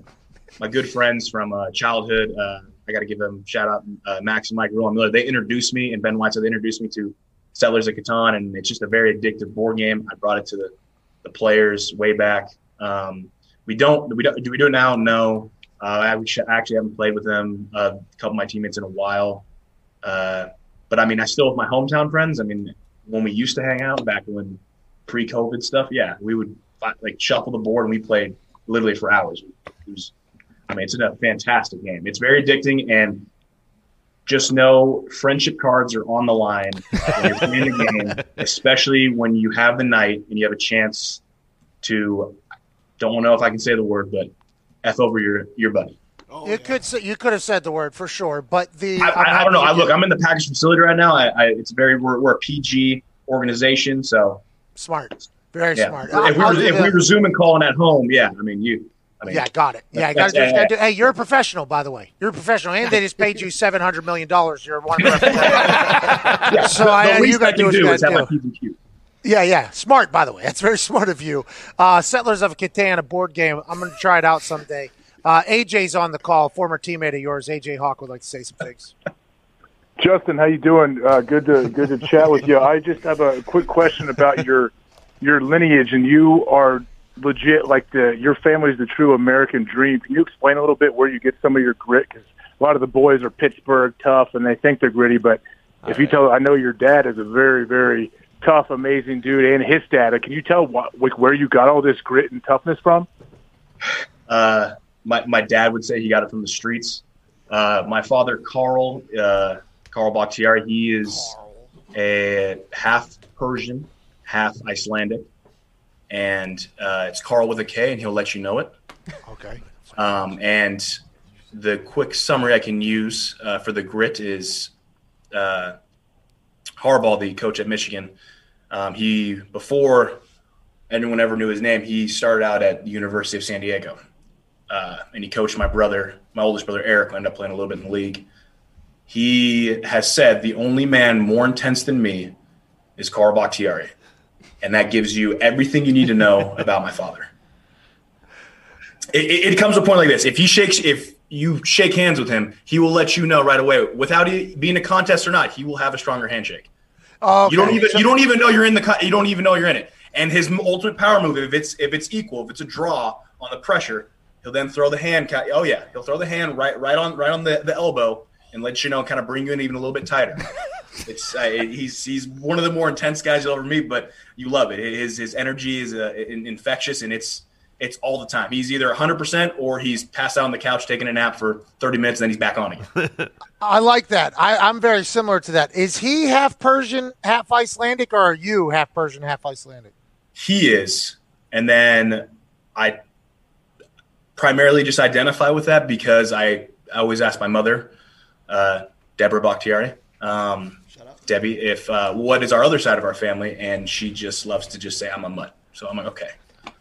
my good friends from uh, childhood. Uh, I got to give them a shout out, uh, Max and Mike Rowan Miller. They introduced me, and Ben White, so they introduced me to Settlers of Catan, and it's just a very addictive board game. I brought it to the the players way back. Um, we don't we don't do we do it now? No. Uh, I actually actually haven't played with them, uh, a couple of my teammates in a while. Uh, but I mean, I still with my hometown friends. I mean, when we used to hang out back when pre-COVID stuff, yeah, we would like shuffle the board and we played literally for hours. It was, I mean, it's a fantastic game. It's very addicting, and just know friendship cards are on the line when you're playing the game, especially when you have the night and you have a chance to. Don't know if I can say the word, but f over your your buddy. Oh, you could say, you could have said the word for sure, but the I, I, I don't know. I look. I'm in the Packers facility right now. I, I it's very we're, we're a PG organization, so smart, very yeah. smart. If we I'll were if we were zooming calling at home, yeah. I mean you. I mean, yeah, got it. Yeah, gotta do, yeah, gotta do- Hey, you're a professional, by the way. You're a professional, and they just paid you seven hundred million dollars. You're one. Of the yeah. So the, I- the you least gotta I do can you do is gotta have my do. P's and Q's. Yeah, yeah. Smart, by the way. That's very smart of you. Uh, Settlers of Catan, a board game. I'm going to try it out someday. Uh, AJ's on the call, former teammate of yours. AJ Hawk would like to say some things. Justin, how you doing? Uh, good to good to chat with you. I just have a quick question about your your lineage, and you are legit like the your family's the true American dream. Can you explain a little bit where you get some of your grit? Because a lot of the boys are Pittsburgh tough, and they think they're gritty. But if you tell, I know your dad is a very very tough, amazing dude, and his dad. Can you tell what, like where you got all this grit and toughness from? Uh, my my dad would say he got it from the streets. Uh, my father, Carl, uh, Carl Bakhtiari, he is a half Persian, half Icelandic, and uh, it's Carl with a K, and he'll let you know it. Okay. Um, and the quick summary I can use uh, for the grit is uh, Harbaugh, the coach at Michigan. Um, he before anyone ever knew his name, he started out at the University of San Diego, uh, and he coached my brother, my oldest brother Eric, who ended up playing a little bit in the league. He has said the only man more intense than me is Carl Bakhtiari, and that gives you everything you need to know about my father it, it, it comes to a point like this. If he shakes, if you shake hands with him, he will let you know right away, without it being a contest or not. He will have a stronger handshake. Oh, You don't even you don't even know you're in the co- you don't even know you're in it. And his ultimate power move, if it's if it's equal, if it's a draw on the pressure, he'll then throw the hand. Oh yeah, he'll throw the hand right right on right on the, the elbow and let you know, kind of bring you in even a little bit tighter. it's uh, he's he's one of the more intense guys you'll ever meet, but you love it. His his energy is uh, infectious and it's it's all the time. He's either 100% or he's passed out on the couch taking a nap for 30 minutes and then he's back on again. I like that. I, I'm very similar to that. Is he half Persian, half Icelandic, or are you half Persian, half Icelandic? he is and then i primarily just identify with that because i, I always ask my mother uh, deborah bakhtiari um, debbie if uh, what is our other side of our family and she just loves to just say i'm a mutt so i'm like okay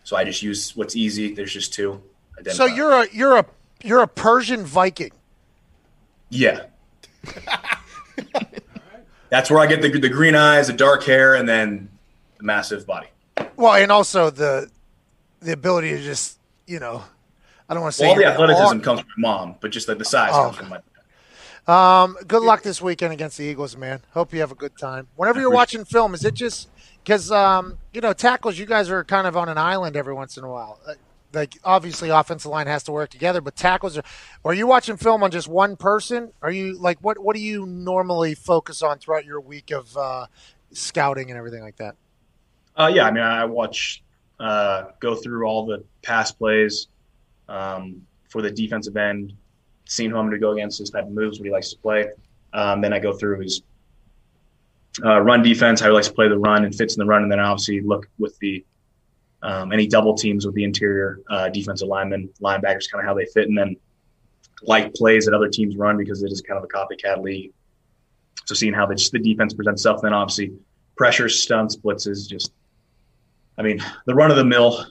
so i just use what's easy there's just two identify. So you're a you're a you're a Persian Viking. yeah that's where i get the, the green eyes the dark hair and then the massive body Well, and also the the ability to just you know, I don't want to say well, all the athleticism all- comes from mom but just like the size Oh, comes from my Um, good luck this weekend against the Eagles, man. Hope you have a good time. Whenever you're watching film, is it just because um, you know tackles? You guys are kind of on an island every once in a while. Uh, Like obviously, offensive line has to work together, but tackles are. Are you watching film on just one person? Are you like what? What do you normally focus on throughout your week of uh, scouting and everything like that? Uh, yeah, I mean, I watch, uh, go through all the pass plays, um, for the defensive end, seeing who I'm going to go against, his type of moves, what he likes to play. Um, then I go through his uh, run defense, how he likes to play the run and fits in the run, and then obviously look with the um, any double teams with the interior uh, defensive linemen, linebackers, kind of how they fit, and then like plays that other teams run because it is kind of a copycat league. So seeing how the, just the defense presents itself, then obviously pressure, stunts, blitzes, just I mean the run of the mill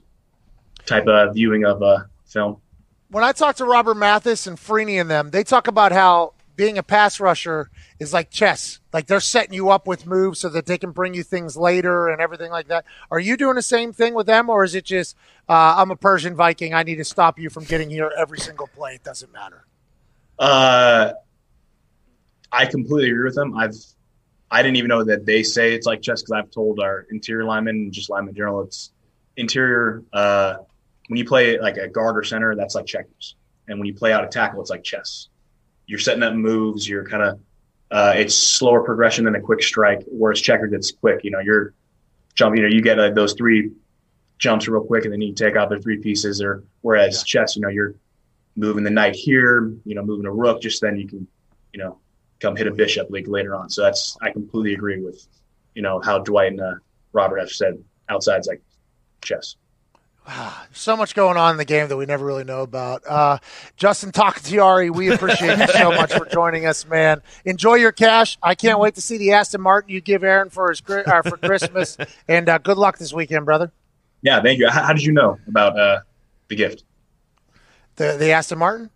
type of viewing of uh, film. When I talk to Robert Mathis and Freeney and them, they talk about how being a pass rusher is like chess. Like they're setting you up with moves so that they can bring you things later and everything like that. Are you doing the same thing with them, or is it just uh, I'm a Persian Viking? I need to stop you from getting here every single play. It doesn't matter. Uh, I completely agree with them. I've I didn't even know that they say it's like chess because I've told our interior linemen and just linemen in general it's interior. Uh, when you play like a guard or center, that's like checkers, and when you play out a tackle, it's like chess. You're setting up moves. You're kind of uh, it's slower progression than a quick strike. Whereas checker gets quick. You know, you're jumping. You know, you get like those three jumps real quick, and then you take out the three pieces. Or whereas chess, you know, you're moving the knight here. You know, moving a rook. Just then you can, you know, come hit a bishop like later on. So that's I completely agree with, you know, how Dwight and uh, Robert have said outside's like chess. So much going on in the game that we never really know about. Uh, Justin Bakhtiari, we appreciate you so much for joining us, man. Enjoy your cash. I can't wait to see the Aston Martin you give Aaron for his uh, for Christmas, and uh, good luck this weekend, brother. Yeah, thank you. How, how did you know about uh, the gift? The the Aston Martin.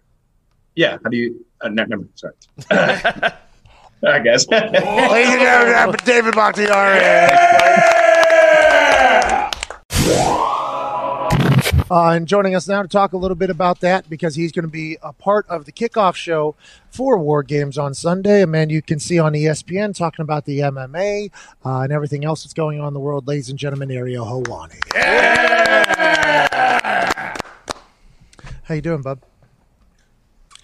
Yeah. How do you? Uh, no, never. Sorry. I guess. Ladies and gentlemen, David Bakhtiari. Uh, and joining us now to talk a little bit about that because he's going to be a part of the kickoff show for War Games on Sunday. A man you can see on ESPN talking about the MMA uh, and everything else that's going on in the world. Ladies and gentlemen, Ariel Helwani. How you doing, bub?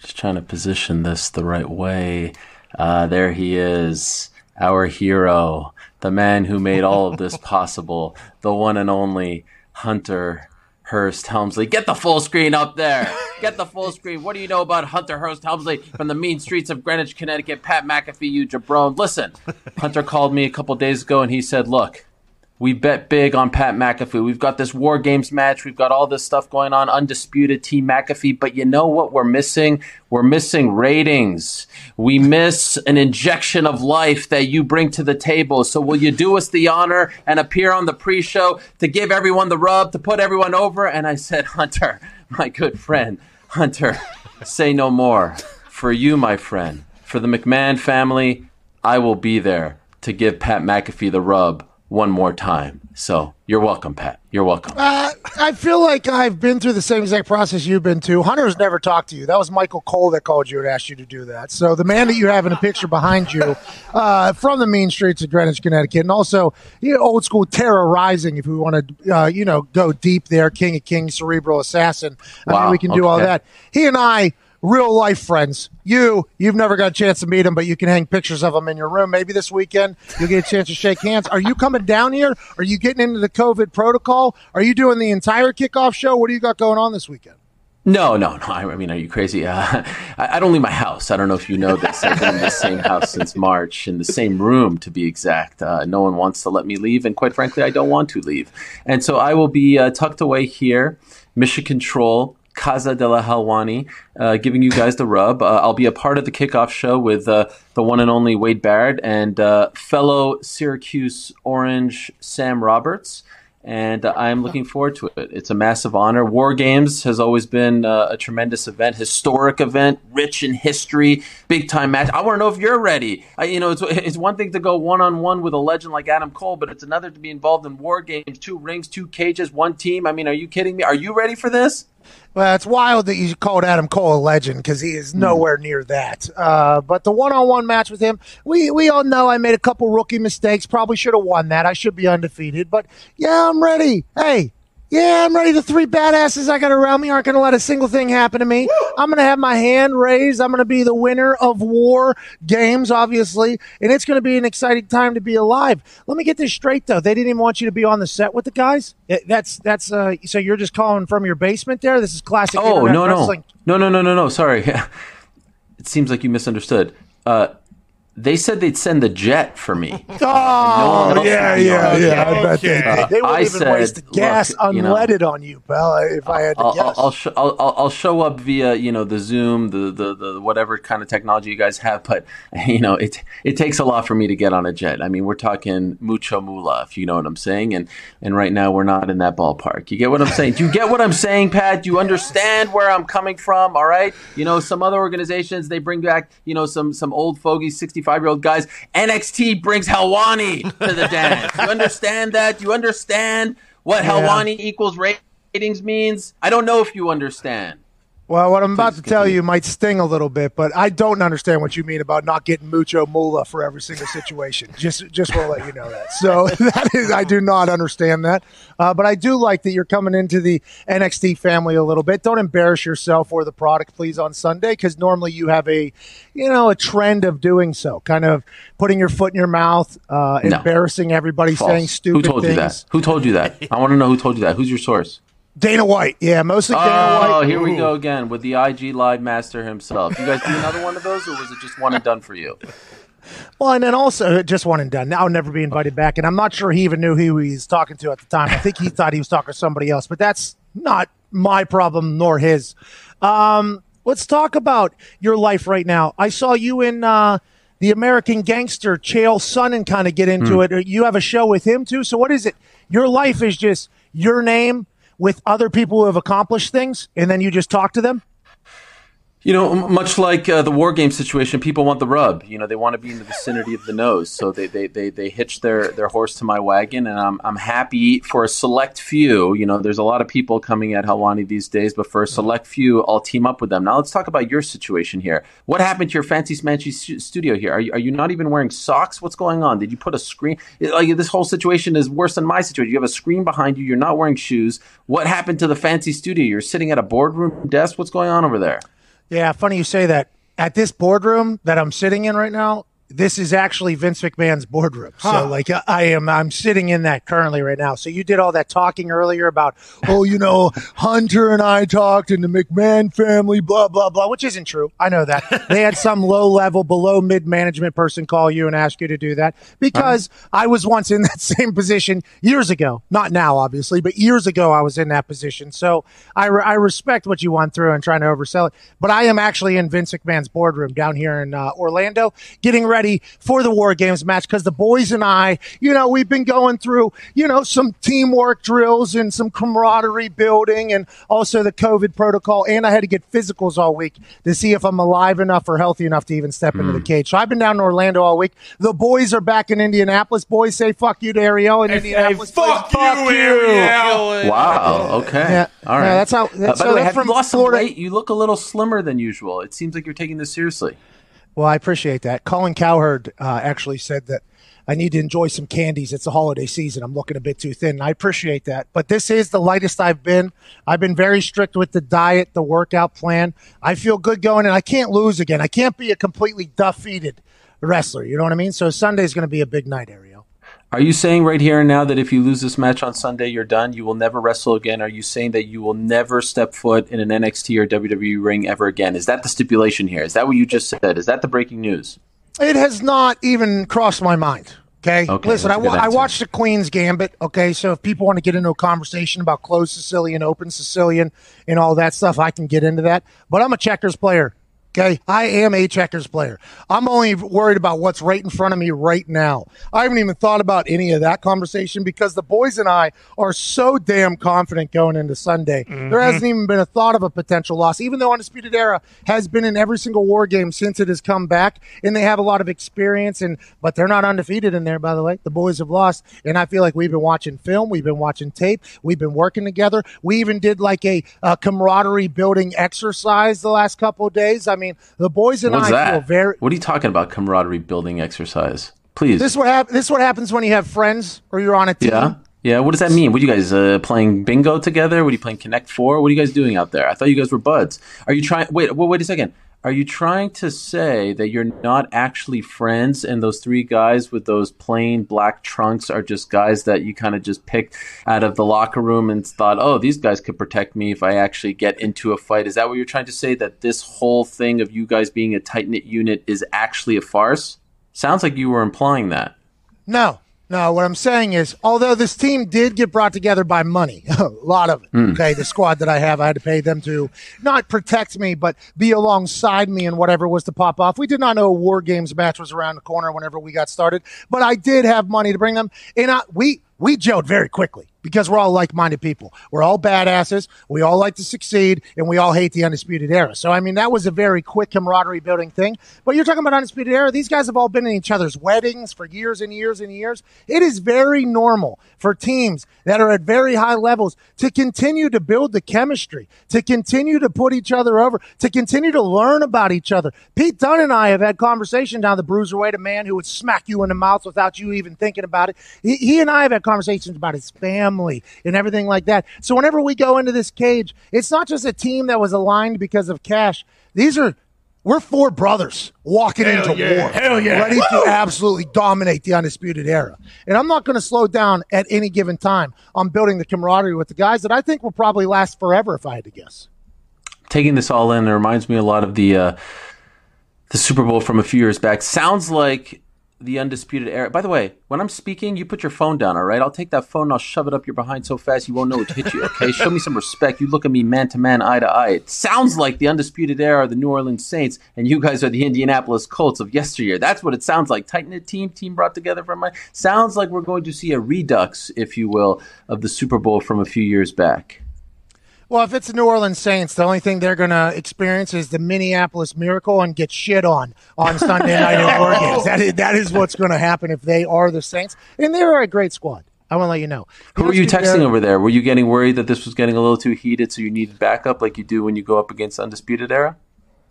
Just trying to position this the right way. Uh, there he is, our hero, the man who made all of this possible, the one and only Hunter Hearst Helmsley. Get the full screen up there. Get the full screen. What do you know about Hunter Hearst Helmsley from the mean streets of Greenwich, Connecticut? Pat McAfee, you jabron. Listen, Hunter called me a couple days ago and he said, look, we bet big on Pat McAfee. We've got this War Games match. We've got all this stuff going on, undisputed Team McAfee. But you know what we're missing? We're missing ratings. We miss an injection of life that you bring to the table. So will you do us the honor and appear on the pre-show to give everyone the rub, to put everyone over? And I said, Hunter, my good friend, Hunter, say no more. For you, my friend, for the McMahon family, I will be there to give Pat McAfee the rub one more time. So you're welcome, Pat. You're welcome. Uh, I feel like I've been through the same exact process you've been to. Hunter's never talked to you. That was Michael Cole that called you and asked you to do that. So the man that you have in a picture behind you uh, from the mean streets of Greenwich, Connecticut, and also you know, old school Terra Ryzing, if we want to, uh, you know, go deep there, King of Kings, Cerebral Assassin. I mean, Wow, we can do all that. He and I, real life friends. You, you've never got a chance to meet them, but you can hang pictures of them in your room. Maybe this weekend you'll get a chance to shake hands. Are you coming down here? Are you getting into the COVID protocol? Are you doing the entire kickoff show? What do you got going on this weekend? No, no, no. I mean, are you crazy? Uh, I, I don't leave my house. I don't know if you know this. I've been in the same house since March, in the same room to be exact. Uh, no one wants to let me leave, and quite frankly, I don't want to leave. And so I will be uh, tucked away here, mission control. Casa de la Helwani, uh, giving you guys the rub. Uh, I'll be a part of the kickoff show with uh, the one and only Wade Barrett and uh, fellow Syracuse Orange Sam Roberts and I'm looking forward to it. It's a massive honor. War Games has always been uh, a tremendous event, historic event, rich in history, big time match. I want to know if you're ready. I, you know, it's, it's one thing to go one on one with a legend like Adam Cole, but it's another to be involved in War Games, two rings, two cages, one team. I mean, are you kidding me? Are you ready for this? Well, it's wild that you called Adam Cole a legend because he is nowhere near that. Uh, but the one-on-one match with him, we we all know I made a couple rookie mistakes. Probably should have won that. I should be undefeated. But yeah, I'm ready. Hey, Yeah, I'm ready. The three badasses I got around me aren't going to let a single thing happen to me. I'm going to have my hand raised. I'm going to be the winner of war games, obviously, and it's going to be an exciting time to be alive. Let me get this straight, though. They didn't even want you to be on the set with the guys. That's that's uh, so you're just calling from your basement there. This is classic. Oh internet no no wrestling. no no no no no. Sorry, it seems like you misunderstood. Uh, they said they'd send the jet for me. Oh, No one yeah, else yeah, knows. yeah. I bet they, Uh, they, they I wouldn't even said, waste the gas look, you know, unleaded on you, pal. If I had to I'll, guess. I'll, I'll, sh- I'll, I'll I'll show up via you know the Zoom, the, the the whatever kind of technology you guys have, but you know it it takes a lot for me to get on a jet. I mean, we're talking mucho moolah, if you know what I'm saying, and and right now we're not in that ballpark. You get what I'm saying? Do you get what I'm saying, Pat? Do you understand where I'm coming from? All right, you know some other organizations they bring back you know some some old fogey 65 year old guys. NXT brings Helwani to the dance. You understand that? You understand what Yeah. Helwani equals ratings means? I don't know if you understand. Well, what I'm about to tell you might sting a little bit, but I don't understand what you mean about not getting mucho moolah for every single situation. just, just want to let you know that. So that is, I do not understand that, uh, but I do like that you're coming into the NXT family a little bit. Don't embarrass yourself or the product, please, on Sunday, because normally you have a, you know, a trend of doing so, kind of putting your foot in your mouth, uh, No. embarrassing everybody, False. saying stupid Who told things. you that? Who told you that? I want to know who told you that. Who's your source? Dana White, yeah, mostly Dana White. Oh, White. here we go again with the IG live master himself. You guys do another one of those, or was it just one and done for you? Well, and then also just one and done. Now I'll never be invited back, and I'm not sure he even knew who he was talking to at the time. I think he thought he was talking to somebody else, but that's not my problem nor his. Um, let's talk about your life right now. I saw you in uh, the American Gangster, Chael Sonnen, kind of get into it. You have a show with him too. So what is it? Your life is just your name with other people who have accomplished things, and then you just talk to them. You know, m- much like uh, the war game situation, people want the rub. You know, they want to be in the vicinity of the nose, so they they, they, they hitch their, their horse to my wagon, and I'm I'm happy for a select few. You know, there's a lot of people coming at Helwani these days, but for a select few, I'll team up with them. Now let's talk about your situation here. What happened to your fancy smanchy stu- studio here? Are you, are you not even wearing socks? What's going on? Did you put a screen? Like this whole situation is worse than my situation. You have a screen behind you. You're not wearing shoes. What happened to the fancy studio? You're sitting at a boardroom desk. What's going on over there? Yeah, funny you say that. At this boardroom that I'm sitting in right now, this is actually Vince McMahon's boardroom. So like I- am I'm sitting in that currently right now. So you did all that talking earlier about, oh, you know, Hunter and I talked and the McMahon family, blah, blah, blah, which isn't true. I know that. they had some low level, below mid management person call you and ask you to do that because I was once in that same position years ago. Not now, obviously, but years ago I was in that position. So I, re- I respect what you went through and trying to oversell it. But I am actually in Vince McMahon's boardroom down here in uh, Orlando, getting ready for the War Games match because the boys and I, you know, we've been going through, you know, some teamwork drills and some camaraderie building and also the COVID protocol. And I had to get physicals all week to see if I'm alive enough or healthy enough to even step into the cage. So I've been down in Orlando all week. The boys are back in Indianapolis. Boys say fuck you to Ariel in Indianapolis. fuck Boys, you, Ariel. Wow. Okay. Yeah. All right. Yeah, that's how- Uh, that's- by so the way, that's have you from lost some Florida. weight? You look a little slimmer than usual. It seems like you're taking this seriously. Well, I appreciate that. Colin Cowherd uh, actually said that I need to enjoy some candies. It's the holiday season. I'm looking a bit too thin. I appreciate that. But this is the lightest I've been. I've been very strict with the diet, the workout plan. I feel good going, and I can't lose again. I can't be a completely defeated wrestler. You know what I mean? So Sunday's going to be a big night, Ariel. Are you saying right here and now that if you lose this match on Sunday, you're done? You will never wrestle again? Are you saying that you will never step foot in an NXT or WWE ring ever again? Is that the stipulation here? Is that what you just said? Is that the breaking news? It has not even crossed my mind. Okay. Okay, Listen, I, that's a good wa- I watched the Queen's Gambit. Okay. So if people want to get into a conversation about closed Sicilian, open Sicilian, and all that stuff, I can get into that. But I'm a checkers player. Okay. I am a checkers player. I'm only worried about what's right in front of me right now. I haven't even thought about any of that conversation because the boys and I are so damn confident going into Sunday. There hasn't even been a thought of a potential loss, even though Undisputed Era has been in every single war game since it has come back, and they have a lot of experience. And but they're not undefeated in there, by the way. The boys have lost, and I feel like we've been watching film, we've been watching tape, we've been working together. We even did like a, uh camaraderie building exercise the last couple of days. I mean, the boys and What's I that? feel very. What are you talking about? Camaraderie building exercise? Please. This is what hap- This is what happens when you have friends or you're on a team. Yeah, Yeah, what does that mean? What are you guys uh, playing bingo together? What are you playing Connect Four? What are you guys doing out there? I thought you guys were buds. Are you trying? Wait, wait, wait a second. Are you trying to say that you're not actually friends, and those three guys with those plain black trunks are just guys that you kind of just picked out of the locker room and thought, oh, these guys could protect me if I actually get into a fight? Is that what you're trying to say? That this whole thing of you guys being a tight knit unit is actually a farce? Sounds like you were implying that. No, no. What I'm saying is, although this team did get brought together by money, a lot of it. Hmm. Okay, the squad that I have, I had to pay them to not protect me, but be alongside me and whatever was to pop off. We did not know a War Games match was around the corner whenever we got started, but I did have money to bring them, and I, we we gelled very quickly because we're all like-minded people. We're all badasses. We all like to succeed, and we all hate the undisputed era. So, I mean, that was a very quick camaraderie building thing. But you're talking about undisputed era. These guys have all been in each other's weddings for years and years and years. It is very normal for teams that are at very high levels to continue to build the chemistry, to continue to put each other over, to continue to learn about each other. Pete Dunne and I have had conversations down the bruiserweight, a man who would smack you in the mouth without you even thinking about it. He, he and I have had conversations about his family and everything like that. So whenever we go into this cage, it's not just a team that was aligned because of cash. These are we're four brothers walking Hell into yeah. war, Hell yeah. ready to absolutely dominate the undisputed era. And I'm not going to slow down at any given time on building the camaraderie with the guys that I think will probably last forever, if I had to guess. taking this all in, it reminds me a lot of the uh, the Super Bowl from a few years back. Sounds like the undisputed era. By the way, when I'm speaking, you put your phone down, all right? I'll take that phone and I'll shove it up your behind so fast you won't know it hit you. Okay, show me some respect. You look at me man to man, eye to eye. It sounds like the undisputed era are the New Orleans Saints, and you guys are the Indianapolis Colts of yesteryear. That's what it sounds like. Tight knit team, team brought together from my. Sounds like we're going to see a redux, if you will, of the Super Bowl from a few years back. Well, if it's the New Orleans Saints, the only thing they're going to experience is the Minneapolis Miracle and get shit on on Sunday night in War Games. That is, that is what's going to happen if they are the Saints. And they are a great squad. I want to let you know. Who were you texting over there? Were you getting worried that this was getting a little too heated, so you needed backup like you do when you go up against Undisputed Era?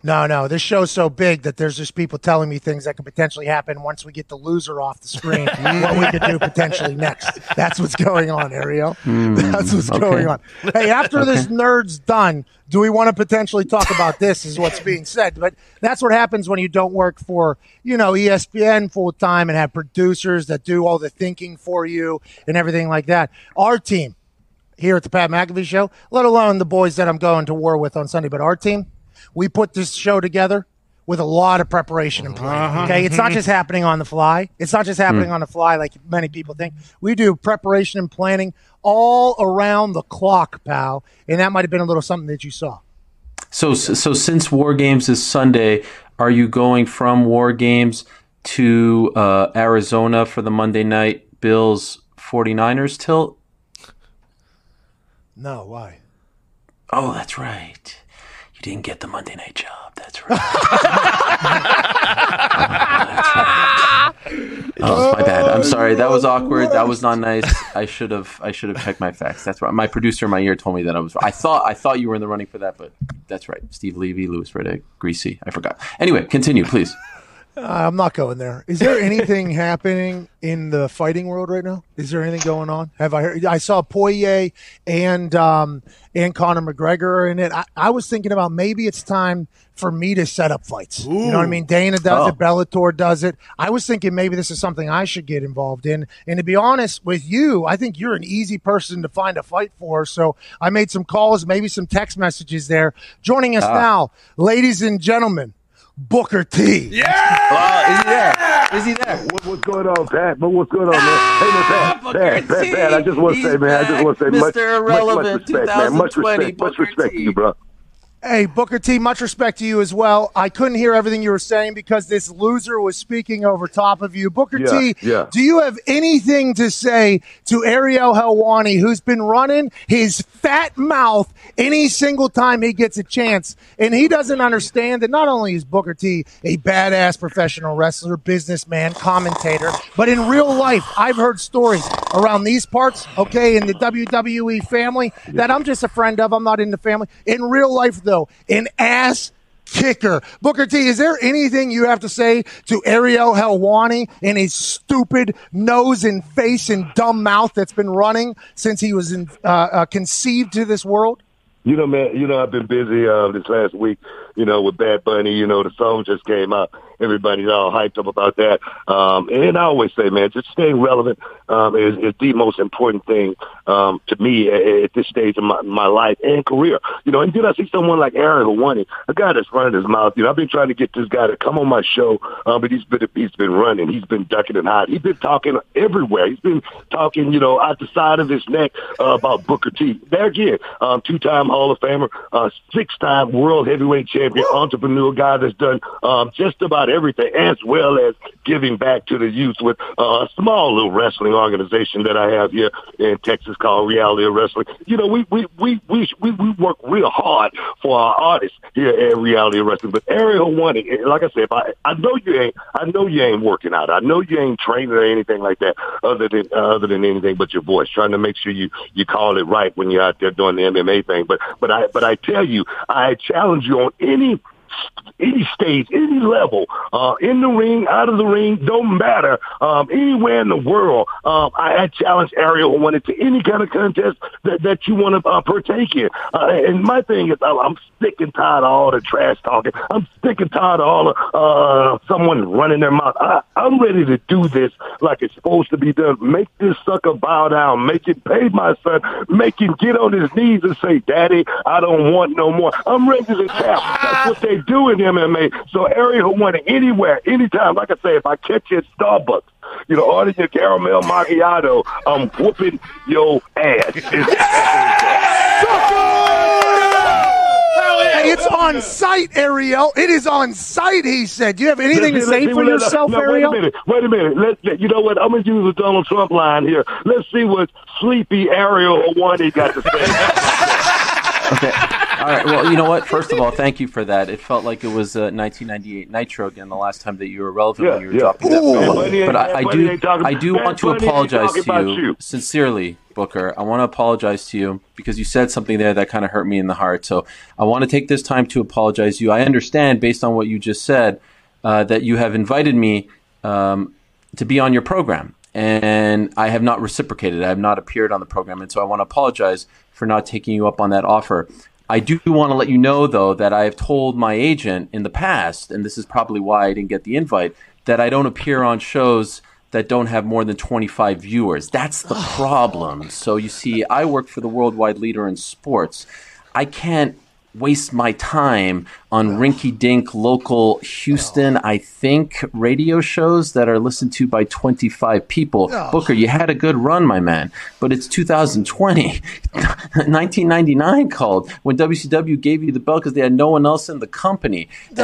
No, no. This show's so big that there's just people telling me things that could potentially happen once we get the loser off the screen. what we could do potentially next. That's what's going on, Ariel. Hmm, that's what's okay. going on. Hey, after this nerd's done, do we want to potentially talk about this? Is what's being said. But that's what happens when you don't work for you know ESPN full time and have producers that do all the thinking for you and everything like that. Our team here at the Pat McAfee Show, let alone the boys that I'm going to war with on Sunday, but our team, we put this show together with a lot of preparation and planning. Okay, it's not just happening on the fly. It's not just happening on the fly like many people think. We do preparation and planning all around the clock, pal, and that might have been a little something that you saw. So, so since War Games is Sunday, are you going from War Games to uh, Arizona for the Monday night Bills 49ers tilt? No, why? Oh, that's right. Didn't get the Monday night job. That's right. Oh, my bad. I'm sorry. That was awkward. That was not nice. I should have. I should have checked my facts. That's right. My producer in my ear told me that I was. I thought. I thought you were in the running for that, but that's right. Steve Levy, Louis Riddick, Griese. I forgot. Anyway, continue, please. Uh, I'm not going there. Is there anything happening in the fighting world right now? Is there anything going on? Have I heard? I saw Poirier and um, and Conor McGregor in it. I, I was thinking about maybe it's time for me to set up fights. You know what I mean? Dana does Oh. it. Bellator does it. I was thinking maybe this is something I should get involved in. And to be honest with you, I think you're an easy person to find a fight for. So I made some calls, maybe some text messages there. Joining us Ah. now, ladies and gentlemen, Booker T. Uh, is he there? Is he there? What, what's going on, Pat? But what's going on, man? Hey, man, Pat, Booker Pat, Pat, T. Pat, I just want to say, man, I just want to say back. much, Mr. much, much Irrelevant, respect, man. Much 2020 respect, much respect T. to you, bro. Hey, Booker T, much respect to you as well. I couldn't hear everything you were saying because this loser was speaking over top of you. Booker Yeah, T, yeah. do you have anything to say to Ariel Helwani, who's been running his fat mouth any single time he gets a chance? And he doesn't understand that not only is Booker T a badass professional wrestler, businessman, commentator, but in real life, I've heard stories around these parts, okay, in the WWE family that I'm just a friend of. I'm not in the family. In real life, though, an ass kicker. Booker T, is there anything you have to say to Ariel Helwani and his stupid nose and face and dumb mouth that's been running since he was in, uh, uh, conceived to this world? You know, man, you know, I've been busy uh, this last week, you know, with Bad Bunny. You know, the song just came out. Everybody's all hyped up about that. Um, and I always say, man, just staying relevant um, is, is the most important thing um, to me at, at this stage of my, my life and career. You know, and did I see someone like Aaron Hawani, a guy that's running his mouth. You know, I've been trying to get this guy to come on my show, uh, but he's been he's been running. He's been ducking and hiding. He's been talking everywhere. He's been talking, you know, out the side of his neck uh, about Booker T. There again, um, two-time Hall of Famer, uh, six-time world heavyweight champion, entrepreneur guy that's done um, just about everything, as well as giving back to the youth with a small little wrestling organization that I have here in Texas called Reality Wrestling. You know, we we we we we, we work real hard for our artists here at Reality Wrestling. But Ariel One, like I said, if I I know you ain't I know you ain't working out. I know you ain't training or anything like that, other than uh, other than anything but your voice. Trying to make sure you you call it right when you're out there doing the MMA thing. But but I but I tell you, I challenge you on any any stage, any level, uh, in the ring, out of the ring, don't matter. Um, anywhere in the world, um, I, I challenge Ariel One to any kind of contest that, that you want to uh, partake in. Uh, and my thing is, I'm, sick and tired of all the trash talking. I'm sick and tired of all of uh, someone running their mouth. I, I'm ready to do this like it's supposed to be done. Make this sucker bow down. Make it pay my son. Make him get on his knees and say, "Daddy, I don't want no more." I'm ready to tap. That's what they do in MMA. So Ariel One anywhere, anytime. Like I say, if I catch you at Starbucks, you know, order your caramel macchiato, I'm whooping your ass. It's on site, Ariel. It is on site, he said. Do you have anything to say see, for yourself, no, Ariel? Wait a minute. Wait a minute. Let, let- you know what? I'm going to use the Donald Trump line here. Let's see what sleepy Ariel Helwani got to say. Okay. All right. Well, you know what? First of all, thank you for that. It felt like it was uh, 1998 Nitro again, the last time that you were relevant when you were yeah. dropping that Ooh. Bunny But I, I do, I do want to apologize to you, you. sincerely, Booker. I want to apologize to you because you said something there that kind of hurt me in the heart. So I want to take this time to apologize to you. I understand, based on what you just said, uh, that you have invited me um, to be on your program. And I have not reciprocated. I have not appeared on the program. And so I want to apologize for not taking you up on that offer. I do want to let you know, though, that I have told my agent in the past, and this is probably why I didn't get the invite, that I don't appear on shows that don't have more than 25 viewers. That's the problem. So you see, I work for the worldwide leader in sports. I can't waste my time on rinky dink local Houston, I think, radio shows that are listened to by 25 people. Booker, you had a good run, my man, but it's 2020. 1999 called when WCW gave you the belt because they had no one else in the company.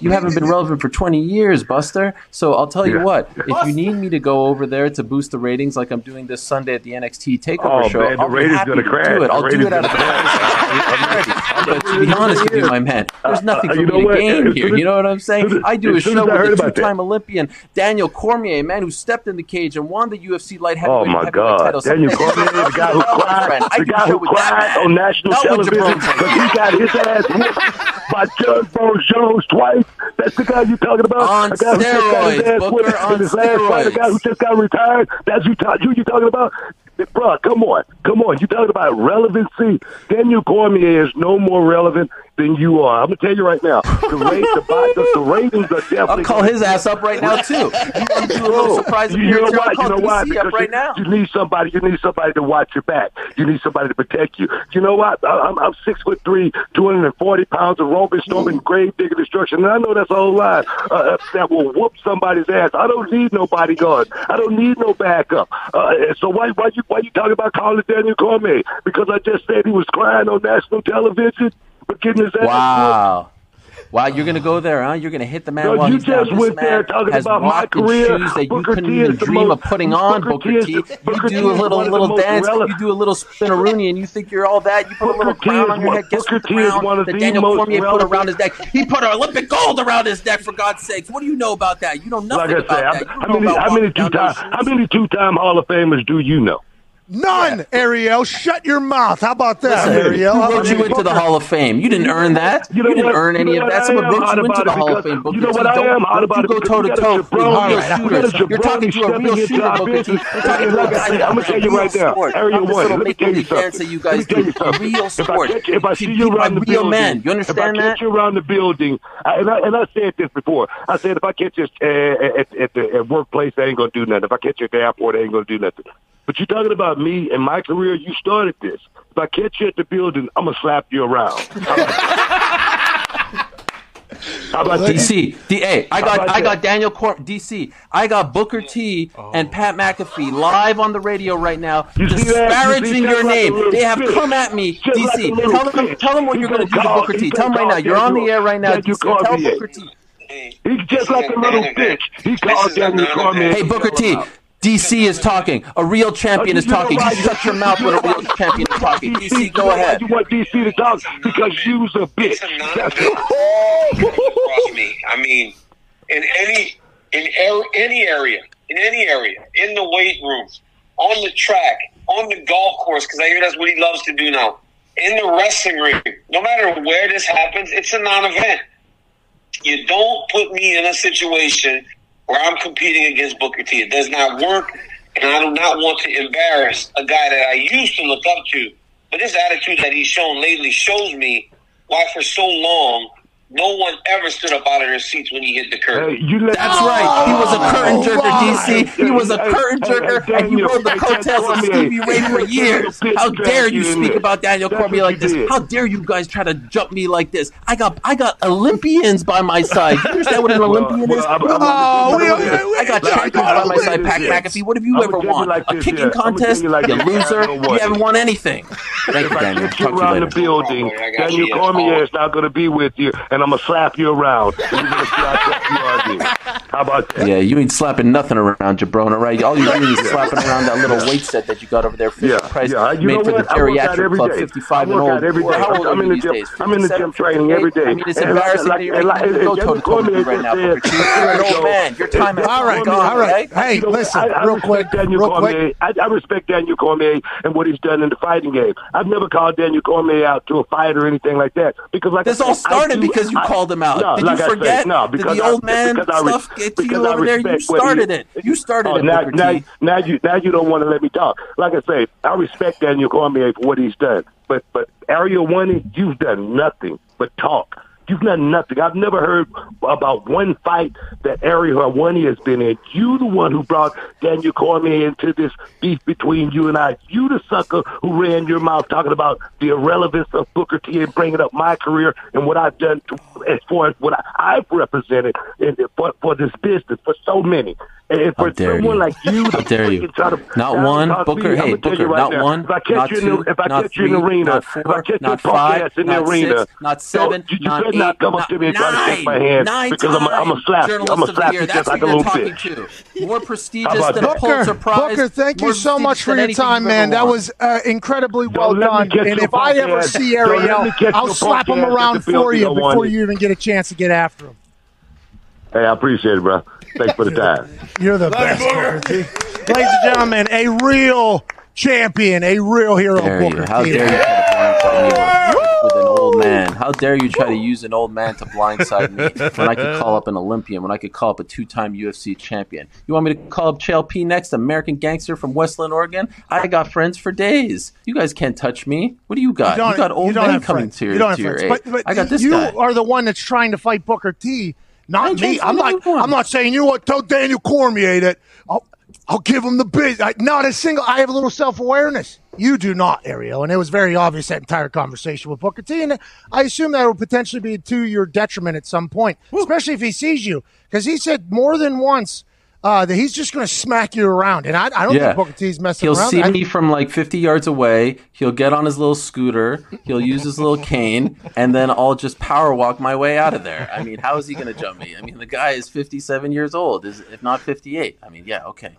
you haven't been relevant for 20 years, Buster. So I'll tell you Yeah. what, if you need me to go over there to boost the ratings like I'm doing this Sunday at the NXT Takeover Oh, show, man, the I'll be happy gonna to crash. do it. The I'll do it out of gonna But to be honest with you, my man, there's nothing Uh, for you me to what? gain here. as- You know what I'm saying? I do a show with that. two-time Olympian Daniel Cormier, a man who stepped in the cage and won the UFC light heavyweight, Oh, my God. title. Daniel Cormier, the guy who cried, the guy who cried on national television because he got his ass whooped by Jon Bones Jones twice. That's the guy you're talking about? On the guy who just got his steroids, Booker, on his last fight, the guy who just got retired. That's who, who you talking about? Bro, come on, come on. You talking about relevancy? Daniel Cormier is no more relevant than you are. I'm gonna tell you right now. The rate, the, the, the ratings are definitely. I'll call his ass up right now too. You want a little surprise you know why? You know why? Because right you, now. you need somebody. You need somebody to watch your back. You need somebody to protect you. You know what? I, I'm, I'm six foot three, two hundred and forty pounds of Roman storming, grave digger destruction, and I know that's a whole lot uh, that will whoop somebody's ass. I don't need no bodyguard. I don't need no backup. Uh, so why why you why you talking about calling Daniel Cormier? Because I just said he was crying on national television for getting his ass. Wow. Wow, you're gonna go there, huh? You're gonna hit the man No, while you down. just This went there talking about my career. shoes that you Booker couldn't T even the dream most- of putting on, Booker Booker T the- You do a little little dance, relevant- you do a little spinneroonie, and you think you're all that. You put a little Booker crown on your head. Guess Booker what the crown one of that the Daniel Cormier put around his neck? He put an Olympic gold around his neck. For God's sakes, what do you know about that? You know Like nothing I about say, that. how, You don't how know many how many walking two down time how many two time Hall of Famers do you know? None, yeah. Ariel. Shut your mouth. How about that, Listen, Ariel? Who wrote you into the Hall of Fame? You didn't earn that. You, know you didn't what? earn any you know of that. Someone wrote you into the Hall of Fame. You know what I am hot about it. Go toe to toe. You're talking to a real shooter, Booker. I'm gonna tell you right now. Ariel What? Let me tell you something. You guys do real. If I see you around the building, you understand that? If I catch you around the building, and I said this before. I said if I catch you at the workplace, they ain't gonna do nothing. If I catch you at the airport, they ain't gonna do nothing. But you're talking about me and my career. You started this. If I catch you at the building, I'm gonna slap you around. How about DC? D- hey, I got I got Daniel Corm. DC, I got Booker T oh. and Pat McAfee live on the radio right now, you disparaging your name. They have come at me. DC, like tell them tell them what you're going to do to Booker T. Tell them right now. You're on the air right now. DC, tell Booker T. He's just like a little bitch. He called Daniel Cormier. Hey Booker T. DC is talking. A real champion is talking. You shut your mouth when a real champion is talking. DC, go ahead. You want DC to talk because you's a bitch. me. I mean, in any in er, any area, in any area, in the weight room, on the track, on the golf course, because I hear that's what he loves to do now. In the wrestling ring, no matter where this happens, it's a non-event. You don't put me in a situation where I'm competing against Booker T. It does not work, and I do not want to embarrass a guy that I used to look up to. But this attitude that he's shown lately shows me why, for so long, no one ever stood up out of their seats when he hit the curtain. Hey, That's right. He was a curtain jerker, DC. He was a curtain jerker, and he rode the coattails of Stevie Ray for years. How dare you speak about Daniel Cormier like this? How dare you guys try to jump me like this? I got I got Olympians by my side. You understand what an Olympian is? Oh, I got champions by my side. Pat McAfee, what have you ever won? A kicking contest? You loser? You haven't won anything. Thank you, Daniel. Talk to you later. the building, oh, Daniel Cormier oh. is not going to be with you and I'm gonna slap you around. How about that? Yeah, you ain't slapping nothing around, Jabrona, right? All you're doing is slapping around that little weight set that you got over there, for yeah, price, yeah. You made for what? the geriatric club, day. 55 and old. Every day. How old I'm, are you in the these gym, days? I'm in the gym training every day. I mean, it's and embarrassing like, that you're like, toe to me right now. You're an old man. Your time is All right, all right. Hey, listen, real quick, Daniel real Cormier. I respect Daniel Cormier and what he's done in the fighting game. I've never called Daniel Cormier out to a fight or anything like that because, like, this all started because because you I, called him out. No, Did like you forget said, no, because the I, old man because stuff I, re- get to you over there? You started it. You started oh, it. Now, now, now, you now you don't want to let me talk. Like I say, I respect Daniel Cormier for what he's done, but but Ariel Winnie, you've done nothing but talk. You've done nothing. I've never heard about one fight that Ariel or one has been in. You the one who brought Daniel Cormier into this beef between you and I. You the sucker who ran your mouth talking about the irrelevance of Booker T and bringing up my career and what I've done to, as far as what I, I've represented in, for, for this business for so many. If for someone you. like you, to dare you. Not one Booker. Me, hey Booker, not one. Not two, Not three, you arena, not four, not five, Not the arena, six, not seven, you not better eight, not come up to me and nine, try to shake my hand nine because I'm a, I'm a slap. I'm a slap you just like a little bitch. More prestigious than a Pulitzer Prize. Booker, thank you so much for your time, man. That was uh, incredibly well done. And if I ever see Ariel, I'll slap him around for you before you even get a chance to get after him. Hey, I appreciate it, bro. Thanks for the time. You're the best, Booger. Ladies and gentlemen, a real champion, a real hero. Dare Booker How dare you try to blindside me with an old man? How dare you try to use an old man to blindside me when I could call up an Olympian, when I could call up a two-time UFC champion? You want me to call up JLP next, American gangster from West Linn, Oregon? I got friends for days. You guys can't touch me. What do you got? You, you got old men coming friends. to your, you don't have friends. But, but I got this you guy. are the one that's trying to fight Booker T not me. I'm not. I'm not saying you know what. Tell Daniel Cormier that I'll, I'll give him the bid. I, not a single. I have a little self awareness. You do not, Ariel, and it was very obvious that entire conversation with Booker T. And I assume that will potentially be to your detriment at some point, Woo. especially if he sees you, because he said more than once uh, that he's just going to smack you around. And I, I don't yeah. think Booker T's messing he'll around. He'll see me from like 50 yards away. He'll get on his little scooter. He'll use his little cane, and then I'll just power walk my way out of there. I mean, how is he going to jump me? I mean, the guy is 57 years old, is if not 58. I mean, yeah, okay.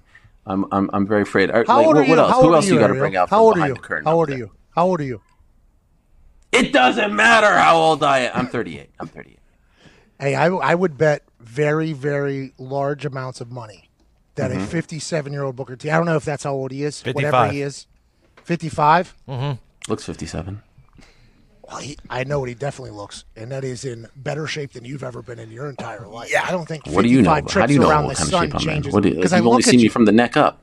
I'm I'm, I'm very afraid. How like, old what, are you? What else? How Who else you, you got to bring out? How old are you? How old are you? How old are you? It doesn't matter how old I am. I'm 38. I'm 38. Hey, I, I would bet very, very large amounts of money that mm-hmm. a 57 year old Booker T. I don't know if that's how old he is, 55. whatever he is. 55? Mm-hmm. Looks 57. Well, he, I know what he definitely looks, and that is in better shape than you've ever been in your entire life. Yeah, I don't think. What do you know? How do you know what kind of shape I'm in? Because I've only seen you from the neck up.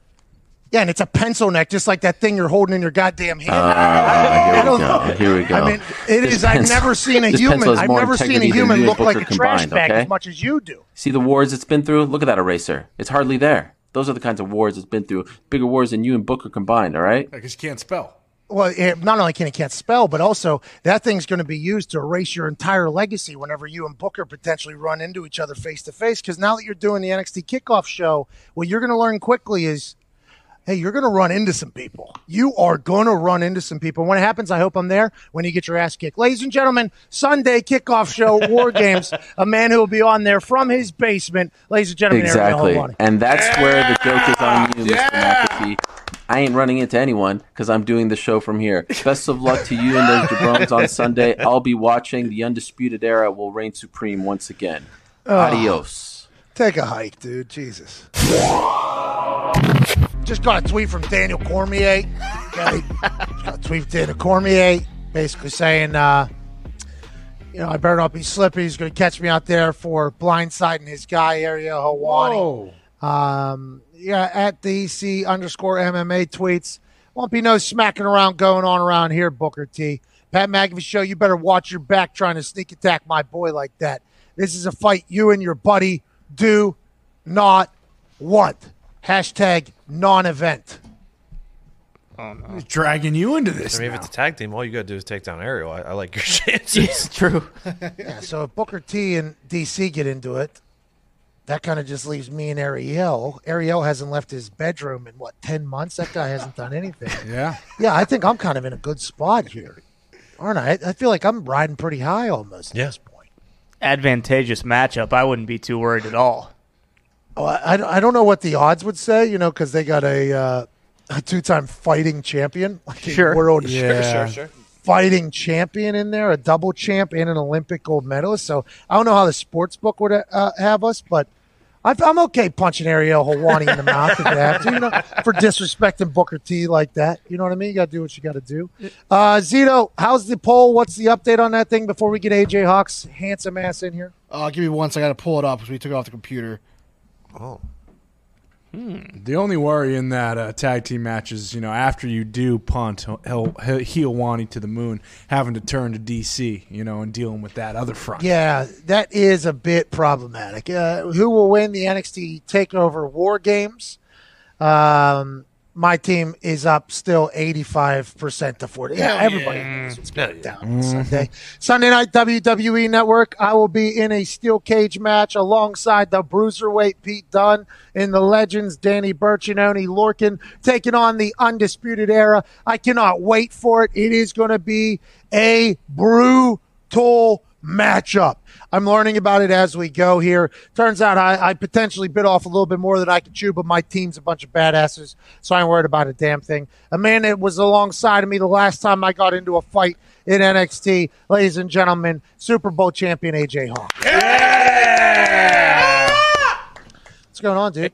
Yeah, and it's a pencil neck, just like that thing you're holding in your goddamn hand. Ah, here I we don't- go. Here we go. I mean, it This is. I've never seen a human. I've never seen a human look like a Booker trash bag okay? as much as you do. See the wars it's been through? Look at that eraser. It's hardly there. Those are the kinds of wars it's been through. Bigger wars than you and Booker combined, all right? Because you can't spell. Well, it, not only can it can't spell, but also that thing's going to be used to erase your entire legacy whenever you and Booker potentially run into each other face to face. Because now that you're doing the NXT kickoff show, what you're going to learn quickly is, hey, you're going to run into some people. You are going to run into some people. When it happens, I hope I'm there when you get your ass kicked. Ladies and gentlemen, Sunday kickoff show, War Games. A man who will be on there from his basement. Ladies and gentlemen, Exactly. And that's where the joke is on you, Mr. McAfee. I ain't running into anyone because I'm doing the show from here. Best of luck to you and those jabrones on Sunday. I'll be watching. The Undisputed Era will reign supreme once again. Oh. Adios. Take a hike, dude. Jesus. Just got a tweet from Daniel Cormier. Okay. Got a tweet from Daniel Cormier basically saying, uh, you know, I better not be slippy. He's going to catch me out there for blindsiding his guy, area, Helwani. Um, yeah, at the DC underscore MMA tweets. Won't be no smacking around going on around here, Booker T. Pat McAfee show, you better watch your back trying to sneak attack my boy like that. This is a fight you and your buddy do not want. Hashtag non-event. oh He's dragging you into this. I mean, now. if it's a tag team, all you got to do is take down Ariel. I, I like your chances. It's true. yeah, so if Booker T and DC get into it, that kind of just leaves me and Ariel. Ariel hasn't left his bedroom in what ten months. That guy hasn't done anything. Yeah. Yeah, I think I'm kind of in a good spot here, aren't I? I feel like I'm riding pretty high almost. Yes. Point. Advantageous matchup. I wouldn't be too worried at all. Oh, I, I don't know what the odds would say, you know, because they got a, uh, a two-time fighting champion, like a Sure. world Yeah. fighting champion in there, a double champ and an Olympic gold medalist. So I don't know how the sports book would uh, have us, but I- I'm okay punching Ariel Helwani in the mouth if you have to, you know, for disrespecting Booker T like that. You know what I mean? You got to do what you got to do. Uh, Zito, how's the poll? What's the update on that thing before we get AJ Hawk's handsome ass in here? Uh, I'll give me one second. I got to pull it up because we took it off the computer. Oh. The only worry in that uh, tag team match is, you know, after you do punt he'll, he'll, heel Wani to the moon, having to turn to DC, you know, and dealing with that other front. Yeah, that is a bit problematic. Uh, who will win the NXT Takeover War Games? Um, my team is up still 85% to 40. Yeah, everybody knows what's going down on Sunday. Sunday night WWE Network. I will be in a steel cage match alongside the bruiserweight Pete Dunne and the legends Danny Burch and Oni Lorcan taking on the Undisputed Era. I cannot wait for it. It is going to be a brutal matchup. I'm learning about it as we go here. Turns out I, I potentially bit off a little bit more than I could chew, but my team's a bunch of badasses, so I ain't worried about a damn thing. A man that was alongside of me the last time I got into a fight in NXT, ladies and gentlemen, Super Bowl champion AJ Hawk. Yeah! What's going on, dude?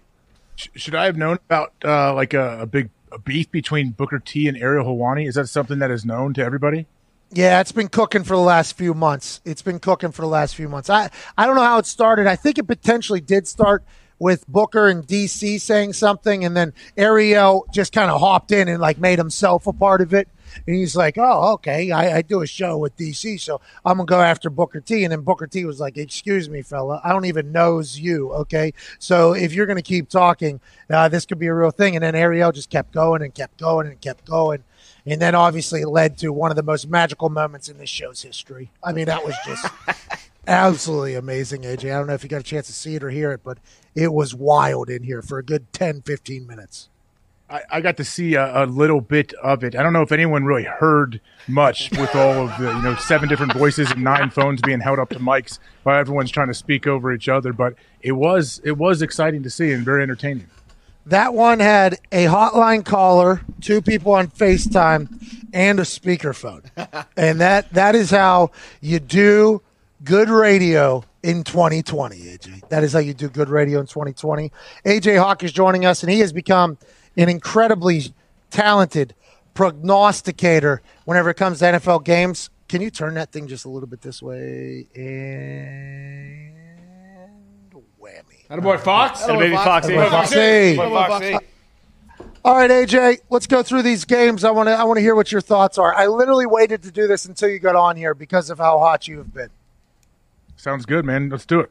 Sh- Should I have known about uh, like a, a big a beef between Booker T and Ariel Helwani? Is that something that is known to everybody? Yeah, it's been cooking for the last few months. It's been cooking for the last few months. I, I don't know how it started. I think it potentially did start with Booker and DC saying something, and then Ariel just kind of hopped in and like made himself a part of it. And he's like, "Oh, okay, I, I do a show with DC, so I'm gonna go after Booker T." And then Booker T was like, "Excuse me, fella, I don't even knows you, okay? So if you're gonna keep talking, uh, this could be a real thing." And then Ariel just kept going and kept going and kept going. And then obviously led to one of the most magical moments in this show's history. I mean, that was just absolutely amazing, AJ. I don't know if you got a chance to see it or hear it, but it was wild in here for a good 10, 15 minutes. I, I got to see a, a little bit of it. I don't know if anyone really heard much with all of the you know seven different voices and nine phones being held up to mics while everyone's trying to speak over each other. But it was it was exciting to see and very entertaining. That one had a hotline caller, two people on FaceTime, and a speakerphone. and that that is how you do good radio in 2020, AJ. That is how you do good radio in 2020. AJ Hawk is joining us, and he has become an incredibly talented prognosticator whenever it comes to NFL games. Can you turn that thing just a little bit this way? And That boy Fox. Atta boy Foxy. Atta boy Foxy. Atta Foxy. All right, AJ, let's go through these games. I want to I want to hear what your thoughts are. I literally waited to do this until you got on here because of how hot you have been. Sounds good, man. Let's do it.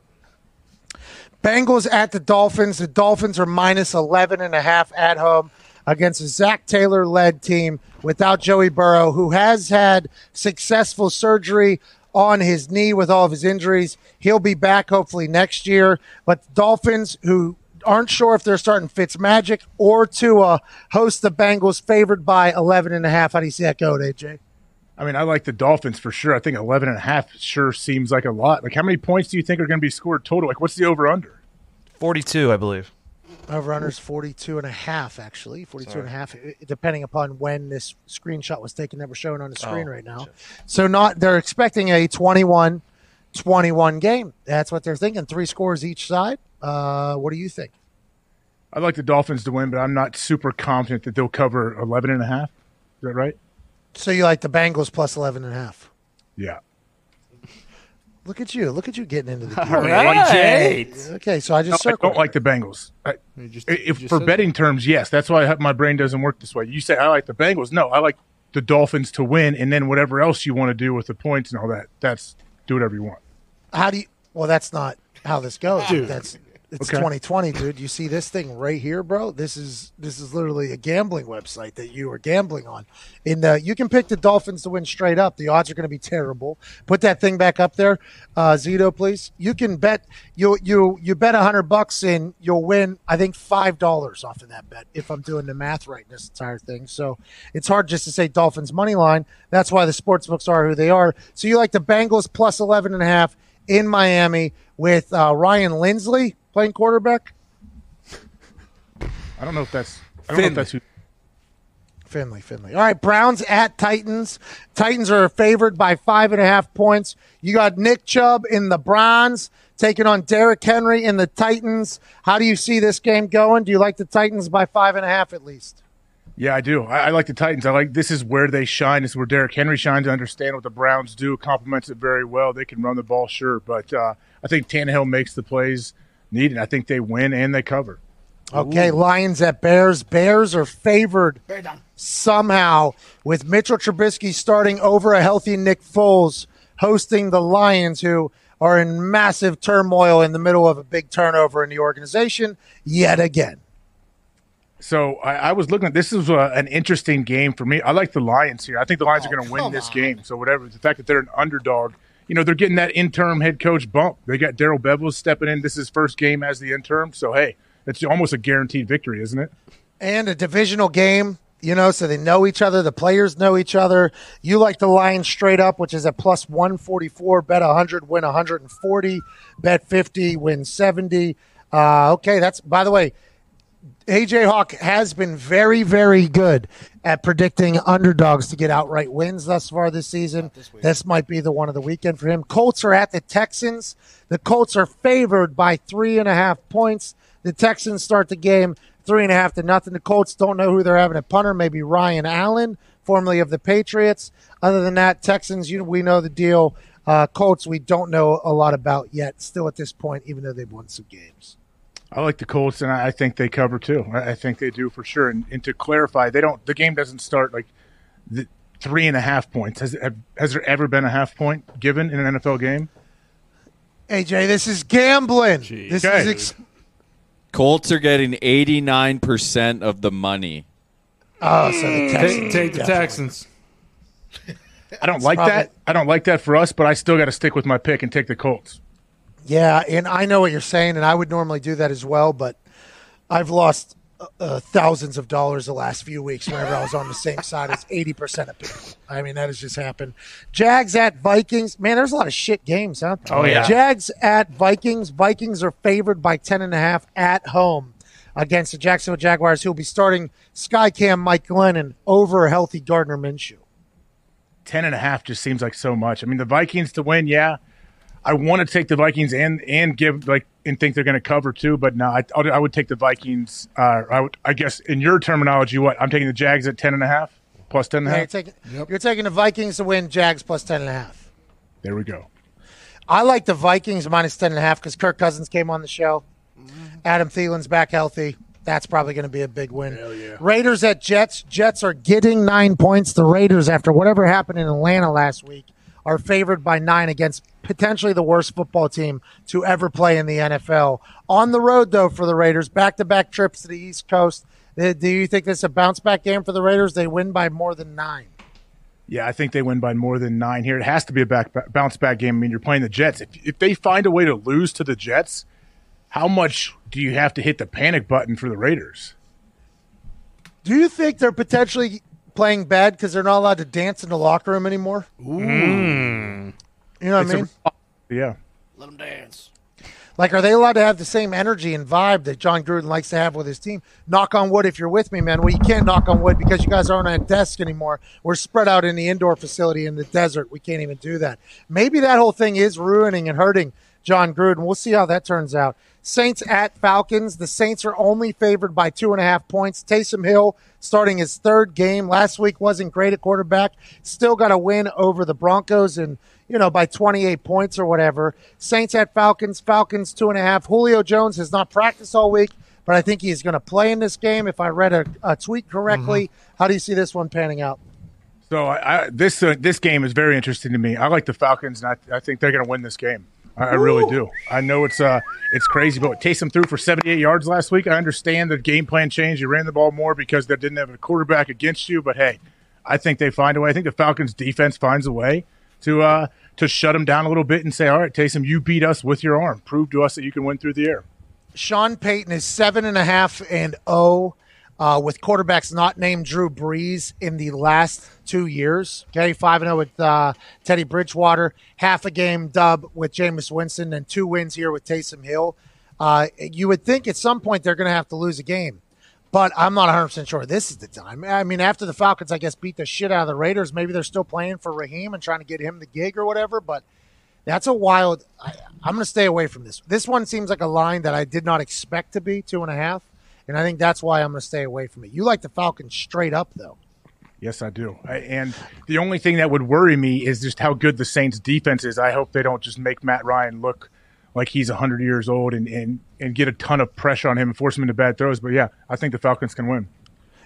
Bengals at the Dolphins. The Dolphins are minus 11 and a half at home against a Zac Taylor led team without Joey Burrow, who has had successful surgery on his knee with all of his injuries. He'll be back hopefully next year. But the Dolphins, who aren't sure if they're starting Fitzmagic or Tua, host the Bengals favored by 11 and a half. How do you see that going, AJ? I mean, I like the Dolphins for sure. I think 11 and a half sure seems like a lot. Like, how many points do you think are going to be scored total? Like, what's the over under? 42, I believe. Over unders 42 and a half, actually. 42 Sorry. and a half, depending upon when this screenshot was taken that we're showing on the screen Oh, right now. So, not they're expecting a 21 21 game. That's what they're thinking. Three scores each side. Uh, what do you think? i'd like the Dolphins to win, but I'm not super confident that they'll cover 11 and a half. Is that right? So, you like the Bengals plus 11 and a half? Yeah. Look at you. Look at you getting into the All right. Okay, so I just No, I circled. don't like the Bengals. I, if just for said betting terms, yes, that's why I have, my brain doesn't work this way. You say I like the Bengals. No, I like the Dolphins to win, and then whatever else you want to do with the points and all that, that's do whatever you want. How do you? Well, that's not how this goes. Dude. That's it's Okay. 2020, dude. You see this thing right here, bro? This is this is literally a gambling website that you are gambling on. In the, you can pick the Dolphins to win straight up. The odds are going to be terrible. Put that thing back up there, uh, Zito, please. You can bet you you you bet a hundred bucks and you'll win. I think five dollars off of that bet if I'm doing the math right in this entire thing. So it's hard just to say Dolphins money line. That's why the sports books are who they are. So you like the Bengals plus 11 and a half in Miami with uh, Ryan Lindsley playing quarterback. I don't know if that's I don't know if that's who. Finley, Finley. All right, Browns at Titans. Titans are favored by five and a half points. You got Nick Chubb in the Browns taking on Derrick Henry in the Titans. How do you see this game going? Do you like the Titans by five and a half at least? Yeah, I do. I, I like the Titans. I like this is where they shine. This is where Derrick Henry shines. I understand what the Browns do. Complements it very well. They can run the ball, sure, but uh, I think Tannehill makes the plays needed. I think they win and they cover. Okay, Lions at Bears. Bears are favored somehow with Mitchell Trubisky starting over a healthy Nick Foles hosting the Lions, who are in massive turmoil in the middle of a big turnover in the organization yet again. So I, I was looking at this is uh an interesting game for me. I like the Lions here. I think the Lions are going to win this game. So whatever the fact that they're an underdog, you know, they're getting that interim head coach bump. They got Darrell Bevell stepping in. This is his first game as the interim. So hey, it's almost a guaranteed victory, isn't it? And a divisional game, you know, so they know each other. The players know each other. You like the Lions straight up, which is at plus 144. Bet 100, win 140. Bet 50, win 70. Uh, okay, that's, by the way, AJ Hawk has been very, very good at predicting underdogs to get outright wins thus far this season. This, might be the one of the weekend for him. Colts are at the Texans. The Colts are favored by three and a half points. The Texans start the game three and a half to nothing. The Colts don't know who they're having at punter. Maybe Ryan Allen, formerly of the Patriots. Other than that, Texans, you we know the deal. Uh, Colts, we don't know a lot about yet. Still at this point, even though they've won some games. I like the Colts, and I I think they cover too. I I think they do for sure. And, and to clarify, they don't. The game doesn't start like the three and a half points. Has have, has there ever been a half point given in an NFL game? AJ, this is gambling. This Okay. is ex- Colts are getting 89% of the money. oh, so the mm. Texans. Take, take the. Texans. I don't like probably- that. I don't like that for us, but I still got to stick with my pick and take the Colts. Yeah, and I know what you're saying, and I would normally do that as well, but I've lost uh, uh, thousands of dollars the last few weeks whenever I was on the same side as 80% of people. I mean, that has just happened. Jags at Vikings. Man, there's a lot of shit games, huh? Oh, yeah. Jags at Vikings. Vikings are favored by 10.5 at home against the Jacksonville Jaguars, who will be starting Skycam Mike Glennon over a healthy Gardner Minshew. Ten and a half just seems like so much. I mean, the Vikings to win, yeah. I want to take the Vikings and and give like and think they're going to cover too, but no, I, I would take the Vikings. Uh, I would, I guess in your terminology, what I'm taking the Jags at ten and a half. plus ten and a Yeah, half. you're taking you're taking the Vikings to win, Jags plus ten and a half. There we go. I like the Vikings minus ten and a half because Kirk Cousins came on the show. Adam Thielen's back healthy. That's probably going to be a big win. Raiders at Jets. Jets are getting nine points. The Raiders, after whatever happened in Atlanta last week, are favored by nine against potentially the worst football team to ever play in the NFL. On the road, though, for the Raiders, back to back trips to the East Coast. Uh, Do you think this is a bounce back game for the Raiders? They win by more than nine. Yeah, I think they win by more than nine here. It has to be a back, bounce back game. I mean, you're playing the Jets. If, if they find a way to lose to the Jets, how much do you have to hit the panic button for the Raiders? Do you think they're potentially playing bad because they're not allowed to dance in the locker room anymore? Mm. You know what It's I a- mean? yeah. Let them dance. Like, are they allowed to have the same energy and vibe that Jon Gruden likes to have with his team? Knock on wood if you're with me, man. Well, you can't knock on wood because you guys aren't at a desk anymore. We're spread out in the indoor facility in the desert. We can't even do that. Maybe that whole thing is ruining and hurting Jon Gruden. We'll see how that turns out. Saints at Falcons. The Saints are only favored by two and a half points. Taysom Hill starting his third game. Last week wasn't great at quarterback. Still got a win over the Broncos and you know, by 28 points or whatever. Saints at Falcons, Falcons two and a half. Julio Jones has not practiced all week, but I think he's going to play in this game. If I read a, a tweet correctly, how do you see this one panning out? So I, I, this uh, this game is very interesting to me. I like the Falcons, and I, I think they're going to win this game. I, I really do. I know it's uh it's crazy, but Taysom threw for 78 yards last week. I understand the game plan changed. You ran the ball more because they didn't have a quarterback against you. But hey, I think they find a way. I think the Falcons defense finds a way to uh to shut them down a little bit and say, all right, Taysom, you beat us with your arm. Prove to us that you can win through the air. Sean Payton is seven and a half and oh uh, with quarterbacks not named Drew Brees in the last two years. Okay, five and zero with uh, Teddy Bridgewater, half a game dub with Jameis Winston, and two wins here with Taysom Hill. Uh, you would think at some point they're going to have to lose a game, but I'm not 100 percent sure this is the time. I mean, after the Falcons, I guess beat the shit out of the Raiders, maybe they're still playing for Raheem and trying to get him the gig or whatever, but. That's a wild. I, I'm going to stay away from this. This one seems like a line that I did not expect to be two and a half, and I think that's why I'm going to stay away from it. You like the Falcons straight up, though. Yes, I do. I, and the only thing that would worry me is just how good the Saints defense is. I hope they don't just make Matt Ryan look like he's 100 years old and, and, and get a ton of pressure on him and force him into bad throws. But yeah, I think the Falcons can win.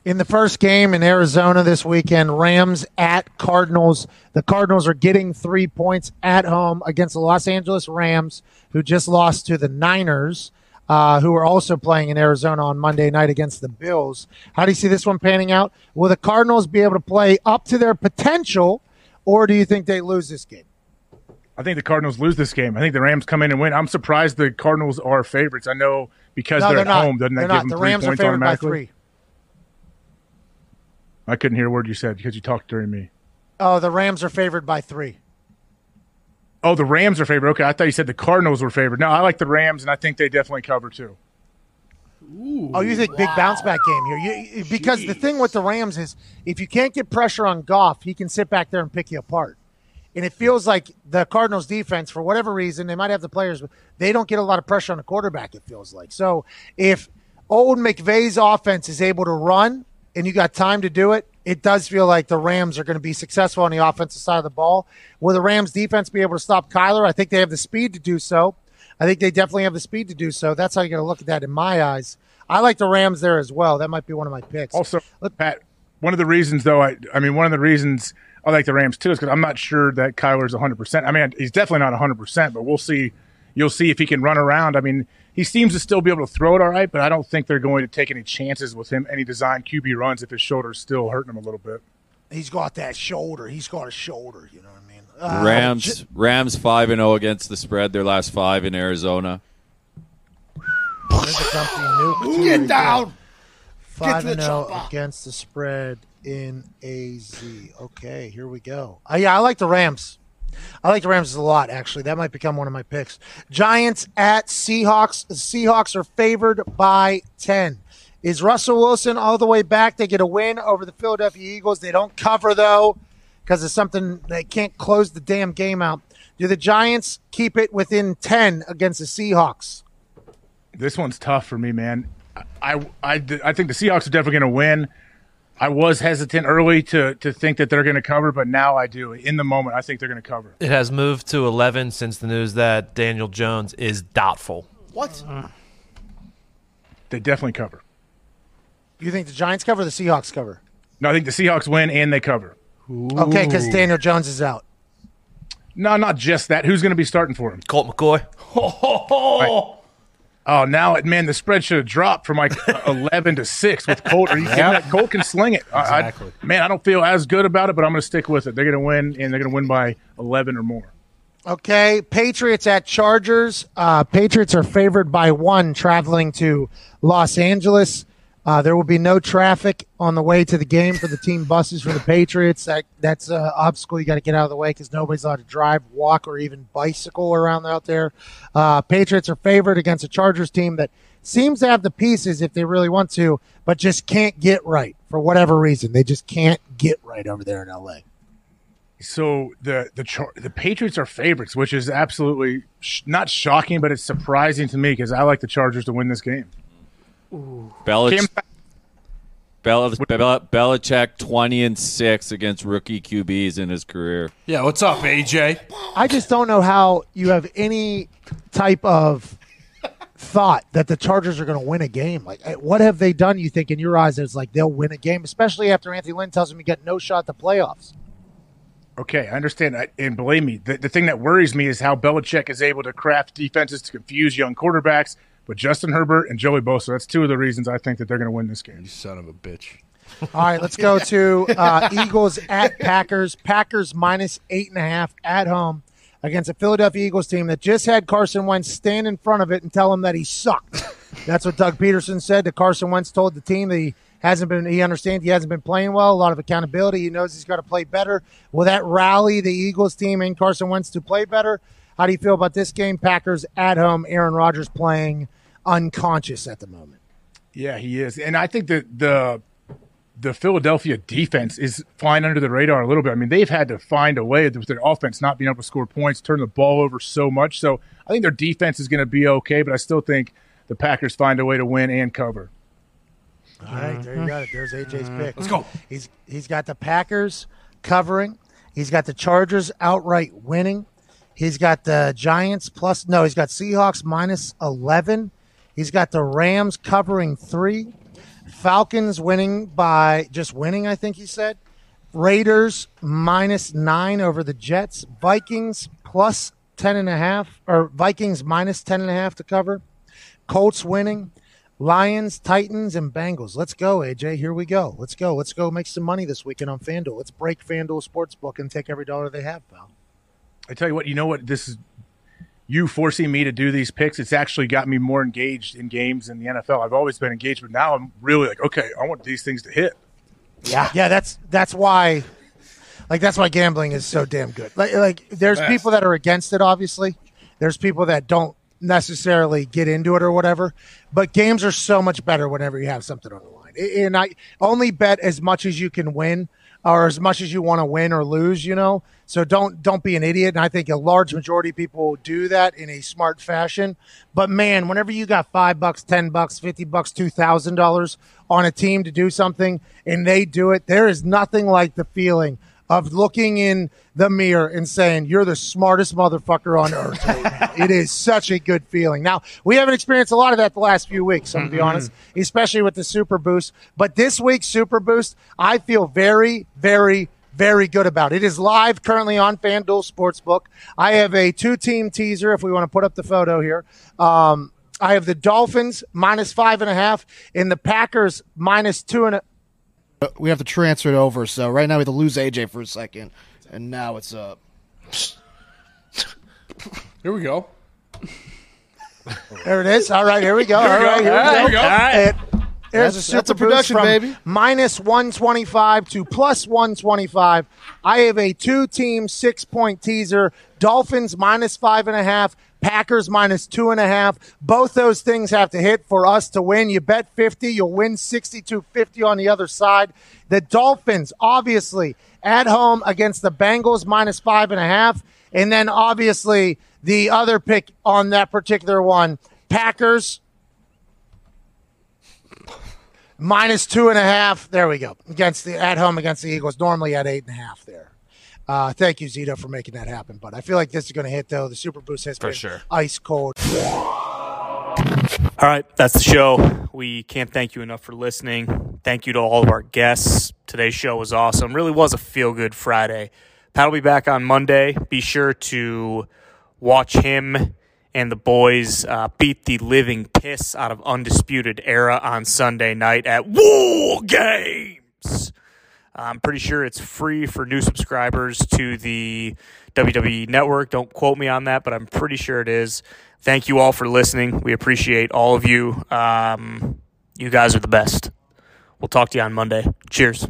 In the first game in Arizona this weekend, Rams at Cardinals. The Cardinals are getting three points at home against the Los Angeles Rams, who just lost to the Niners, uh, who are also playing in Arizona on Monday night against the Bills. How do you see this one panning out? Will the Cardinals be able to play up to their potential, or do you think they lose this game? I think the Cardinals lose this game. I think the Rams come in and win. I'm surprised the Cardinals are favorites. I know because No, they're, they're at not. home, doesn't They're that not. give them The three Rams are points favored by three. I couldn't hear a word you said because you talked during me. Oh, the Rams are favored by three. Oh, the Rams are favored. Okay, I thought you said the Cardinals were favored. No, I like the Rams, and I think they definitely cover too. oh, you think big bounce back game here? You, because the thing with the Rams is, if you can't get pressure on Goff, he can sit back there and pick you apart. And it feels like the Cardinals defense, for whatever reason, they might have the players, but they don't get a lot of pressure on the quarterback. It feels like so. If old McVay's offense is able to run and you got time to do it, it does feel like the Rams are going to be successful on the offensive side of the ball. Will the Rams defense be able to stop Kyler? I think they have the speed to do so. I think they definitely have the speed to do so. That's how you got to look at that in my eyes. I like the Rams there as well. That might be one of my picks. Also, Pat, one of the reasons though, I, I mean, one of the reasons I like the Rams too is because I'm not sure that Kyler's 100. percent I mean, he's definitely not 100, percent but we'll see. You'll see if he can run around. I mean, he seems to still be able to throw it all right, but I don't think they're going to take any chances with him, any design QB runs if his shoulder's still hurting him a little bit. He's got that shoulder. He's got a shoulder. You know what I mean? Uh, Rams J- Rams five and zero against the spread. Their last five in Arizona. There's a company nuke. too, Get down. Five to the and zero against the spread in AZ. Okay, here we go. Uh, yeah, I like the Rams. I like the Rams a lot. Actually, that might become one of my picks. Giants at Seahawks. The Seahawks are favored by ten. Is Russell Wilson all the way back? They get a win over the Philadelphia Eagles. They don't cover though because it's something they can't close the damn game out. Do the Giants keep it within ten against the Seahawks? This one's tough for me, man. I, I, I think the Seahawks are definitely going to win. I was hesitant early to to think that they're going to cover, but now I do. In the moment, I think they're going to cover. It has moved to 11 since the news that Daniel Jones is doubtful. What? They definitely cover. You think the Giants cover or the Seahawks cover? No, I think the Seahawks win and they cover. Okay, because Daniel Jones is out. No, not just that. Who's going to be starting for him? Colt McCoy. Oh, oh now, man, the spread should have dropped from like 11 to 6 with Colt. Are you kidding? Yep. Colt can sling it. I- I- Exactly. man, I don't feel as good about it, but I'm going to stick with it. They're going to win, and they're going to win by 11 or more. Okay, Patriots at Chargers. Uh, Patriots are favored by one traveling to Los Angeles. Uh, there will be no traffic on the way to the game for the team buses for the Patriots. That that's an obstacle you got to get out of the way because nobody's allowed to drive, walk, or even bicycle around out there. Uh, Patriots are favored against a Chargers team that seems to have the pieces if they really want to, but just can't get right for whatever reason. They just can't get right over there in LA. So the the Char- the Patriots are favorites, which is absolutely sh- not shocking, but it's surprising to me because I like the Chargers to win this game. Belich- Cam- Bel- Bel- Belichick twenty and six against rookie QBs in his career. Yeah, what's up, AJ? I just don't know how you have any type of thought that the Chargers are going to win a game. Like, eh, what have they done? You think in your eyes, it's like they'll win a game, especially after Anthony Lynn tells them you got no shot at the playoffs. Okay, I understand. I- And believe me, the, the thing that worries me is how Belichick is able to craft defenses to confuse young quarterbacks. But Justin Herbert and Joey Bosa, that's two of the reasons I think that they're going to win this game. You son of a bitch. All right, let's go to uh, Eagles at Packers. Packers minus eight and a half at home against a Philadelphia Eagles team that just had Carson Wentz stand in front of it and tell him that he sucked. That's what Doug Pederson said. That Carson Wentz told the team that he hasn't been. He understands he hasn't been playing well. A lot of accountability. He knows he's got to play better. Will that rally the Eagles team and Carson Wentz to play better? How do you feel about this game? Packers at home. Aaron Rodgers playing unconscious at the moment. Yeah, he is, and I think that the the Philadelphia defense is flying under the radar a little bit. I mean, they've had to find a way with their offense not being able to score points, turn the ball over so much. So I think their defense is going to be okay, but I still think the Packers find a way to win and cover. All right, there you got it. There's AJ's uh-huh. pick. Let's go. He's he's got the Packers covering. He's got the Chargers outright winning. He's got the Giants plus no, he's got Seahawks minus 11. He's got the Rams covering 3. Falcons winning by just winning, I think he said. Raiders minus 9 over the Jets. Vikings plus 10 and a half or Vikings minus 10 and a half to cover. Colts winning. Lions, Titans, and Bengals. Let's go, AJ. Here we go. Let's go. Let's go make some money this weekend on FanDuel. Let's break FanDuel Sportsbook and take every dollar they have, pal. I tell you what, you know what? This is you forcing me to do these picks. It's actually got me more engaged in games in the NFL. I've always been engaged, but now I'm really like, okay, I want these things to hit. Yeah, yeah. That's that's why, like, that's why gambling is so damn good. Like, like there's Best. people that are against it. Obviously, there's people that don't necessarily get into it or whatever. But games are so much better whenever you have something on the line. And I only bet as much as you can win or as much as you want to win or lose, you know. So don't don't be an idiot. And I think a large majority of people do that in a smart fashion. But man, whenever you got five bucks, ten bucks, fifty bucks, two thousand dollars on a team to do something and they do it, there is nothing like the feeling of looking in the mirror and saying you're the smartest motherfucker on earth right it is such a good feeling. Now, we haven't experienced a lot of that the last few weeks, I'm to be honest, especially with the Super Boost. But this week's Super Boost, I feel very, very, very good about. It is live currently on FanDuel Sportsbook. I have a two team teaser if we want to put up the photo here. Um, I have the Dolphins minus five and a half and the Packers minus two and a Uh, we have to transfer it over, so right now we have to lose AJ for a second, and now it's up. Here we go. There it is. All right, here we go. Here we All go. right, here we All right, go. here we go. And There's That's- a super that's a production, baby. Minus 125 to plus 125. I have a two team six point teaser. Dolphins minus five and a half. Packers minus two and a half. Both those things have to hit for us to win. You bet 50, you'll win 62.50 on the other side. The Dolphins, obviously, at home against the Bengals minus five and a half. And then obviously the other pick on that particular one, Packers minus two and a half. There we go. Against the at home against the Eagles. Normally at eight and a half there. Uh, thank you, Zito, for making that happen. But I feel like this is going to hit though. The Super Boost has For been sure. ice cold. All right, that's the show. We can't thank you enough for listening. Thank you to all of our guests. Today's show was awesome. Really was a feel good Friday. Pat will be back on Monday. Be sure to watch him and the boys uh, beat the living piss out of Undisputed Era on Sunday night at WarGames. I'm pretty sure it's free for new subscribers to the WWE Network. Don't quote me on that, but I'm pretty sure it is. Thank you all for listening. We appreciate all of you. Um, you guys are the best. We'll talk to you on Monday. Cheers.